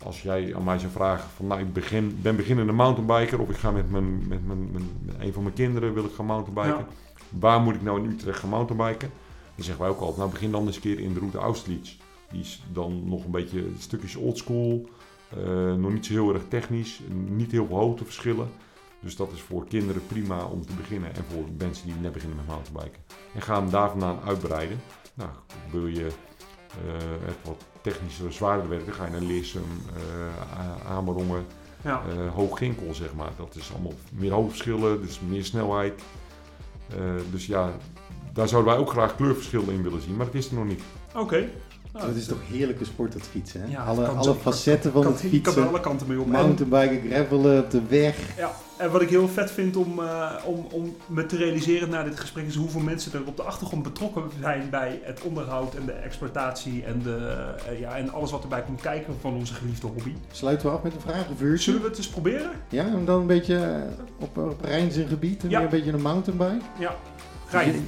als jij aan mij zou vragen van, nou, ik begin, ben beginnende mountainbiker of ik ga met, mijn, met, mijn, met een van mijn kinderen wil ik gaan mountainbiken. Waar moet ik nou in Utrecht gaan mountainbiken? Dan zeggen wij ook altijd, nou begin dan eens een keer in de route Austerlitz. Die is dan nog een beetje stukjes oldschool, eh nog niet zo heel erg technisch, niet heel veel hoogteverschillen. Dus dat is voor kinderen prima om te beginnen en voor mensen die net beginnen met mountainbiken. En ga hem daar vandaan uitbreiden. Nou, wil je eh even wat technischer, zwaarder werken, ga je naar Leersum, eh A- Amerongen, Ja. eh Hoogginkel, zeg maar. Dat is allemaal meer hoogverschillen, dus meer snelheid. Eh, dus ja, daar zouden wij ook graag kleurverschillen in willen zien, maar dat is er nog niet. Oké. Nou, Dat is toch heerlijke sport, dat fietsen. Hè? Ja, alle kan alle facetten van het je kan er fietsen. alle kanten mee op. En, Mountainbiken, gravelen op de weg. ja, en wat ik heel vet vind om, eh, om, om me te realiseren na dit gesprek is hoeveel mensen er op de achtergrond betrokken zijn bij het onderhoud en de exploitatie en, de, eh, ja, en alles wat erbij komt kijken van onze geliefde hobby. Sluiten we af met een vragenvuurtje. Zullen we het eens proberen? Ja, en dan een beetje eh, op, op Rijn zijn gebied. En Ja. weer een beetje een mountainbike. Ja. Rijn,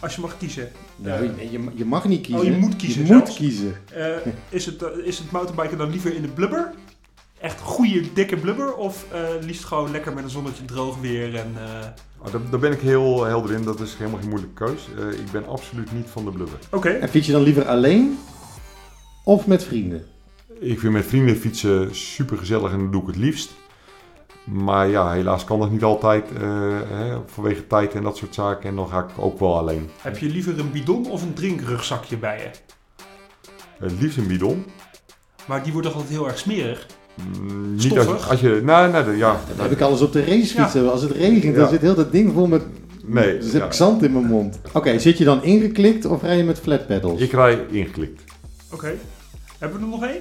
als je mag kiezen. Nou, je, je, je mag niet kiezen. Oh, je moet kiezen Je moet zelfs? kiezen. Eh, is, het, eh, is het mountainbiken dan liever in de blubber? Echt goede, dikke blubber? Of eh, liefst gewoon lekker met een zonnetje droog weer en... eh, Maar daar, daar ben ik heel helder in, dat is helemaal geen moeilijke keus. Eh, ik ben absoluut niet van de blubber. Oké. En fiets je dan liever alleen of met vrienden? Ik vind met vrienden fietsen super gezellig en dat doe ik het liefst. Maar ja, helaas kan dat niet altijd eh, hè, vanwege tijd en dat soort zaken. En dan ga ik ook wel alleen. Heb je liever een bidon of een drinkrugzakje bij je? Het liefst een bidon. Maar die wordt toch altijd heel erg smerig? Mm, niet als, als je... Nou, nee, ja. Dan heb ik alles op de racefiets. Als het regent, dan Ja. zit heel dat ding vol met... Nee, Dus ja. heb ik zand in mijn mond. Oké, zit je dan ingeklikt of rij je met flat pedals? Ik rij ingeklikt. Oké. Hebben we er nog één?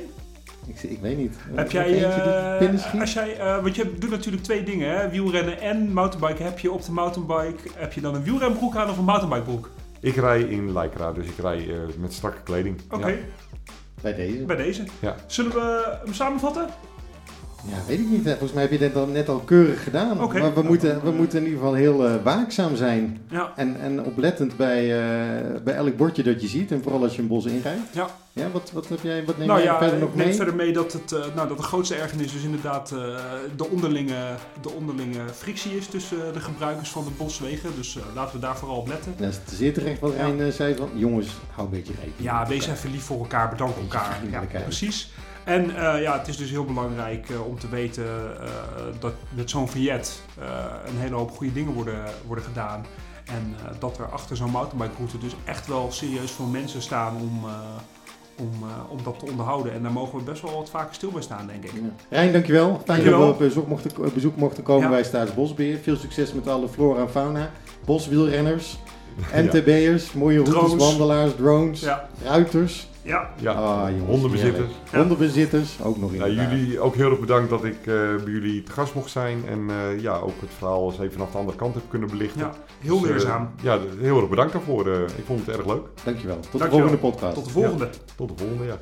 Ik, ik weet niet. Heb jij, eh, schiet? als jij, eh, want je doet natuurlijk twee dingen, hè? wielrennen en mountainbiken. Heb je op de mountainbike, heb je dan een wielrenbroek aan of een mountainbikebroek? Ik rij in Lycra, dus ik rij eh, met strakke kleding. Oké, Ja. Bij deze? bij deze. Ja. Zullen we hem samenvatten? Ja, weet ik niet. hè. Volgens mij heb je dit dan net al keurig gedaan. Maar we moeten, we moeten in ieder geval heel eh, waakzaam zijn. Ja. En, en oplettend bij, eh, bij elk bordje dat je ziet. En vooral als je een bos inrijdt. Ja. Ja, wat, wat, heb jij, wat neem nou jij ja, verder nog ik neem mee? verder mee dat, het, eh, nou, dat de grootste ergernis dus inderdaad eh, de, onderlinge, de onderlinge frictie is tussen eh, de gebruikers van de boswegen. Dus eh, laten we daar vooral op letten. Dat is zeer terecht wat. Rijn eh, zei van... Jongens, hou een beetje rekening. Ja, wees even lief voor elkaar, bedank elkaar. Ja, precies. En eh, ja, het is dus heel belangrijk eh, om te weten eh, dat met zo'n vignet eh, een hele hoop goede dingen worden, worden gedaan. En eh, dat er achter zo'n mountainbike-route dus echt wel serieus veel mensen staan om, eh, om, eh, om dat te onderhouden. En daar mogen we best wel wat vaker stil bij staan, denk ik. Ja. Rijn, dankjewel. Fijn Dankjewel. dat we op bezoek mochten, bezoek mochten komen Ja. bij Staatsbosbeheer. Veel succes met alle flora en fauna. Boswielrenners, *laughs* Ja. NTB'ers, mooie routes, Drones. wandelaars, drones, Ja, ruiters, ja. Ja, Ah, jongens, hondenbezitters. Ja. hondenbezitters, ook nog in Nou, jullie ook heel erg bedankt dat ik eh, bij jullie te gast mocht zijn. En eh, ja, ook het verhaal eens even vanaf de andere kant heb kunnen belichten. ja. heel Dus, eh, leerzaam. ja, heel erg bedankt daarvoor. eh, ik vond het erg leuk. Dankjewel. Tot de volgende podcast. Tot de volgende. Tot de volgende, ja.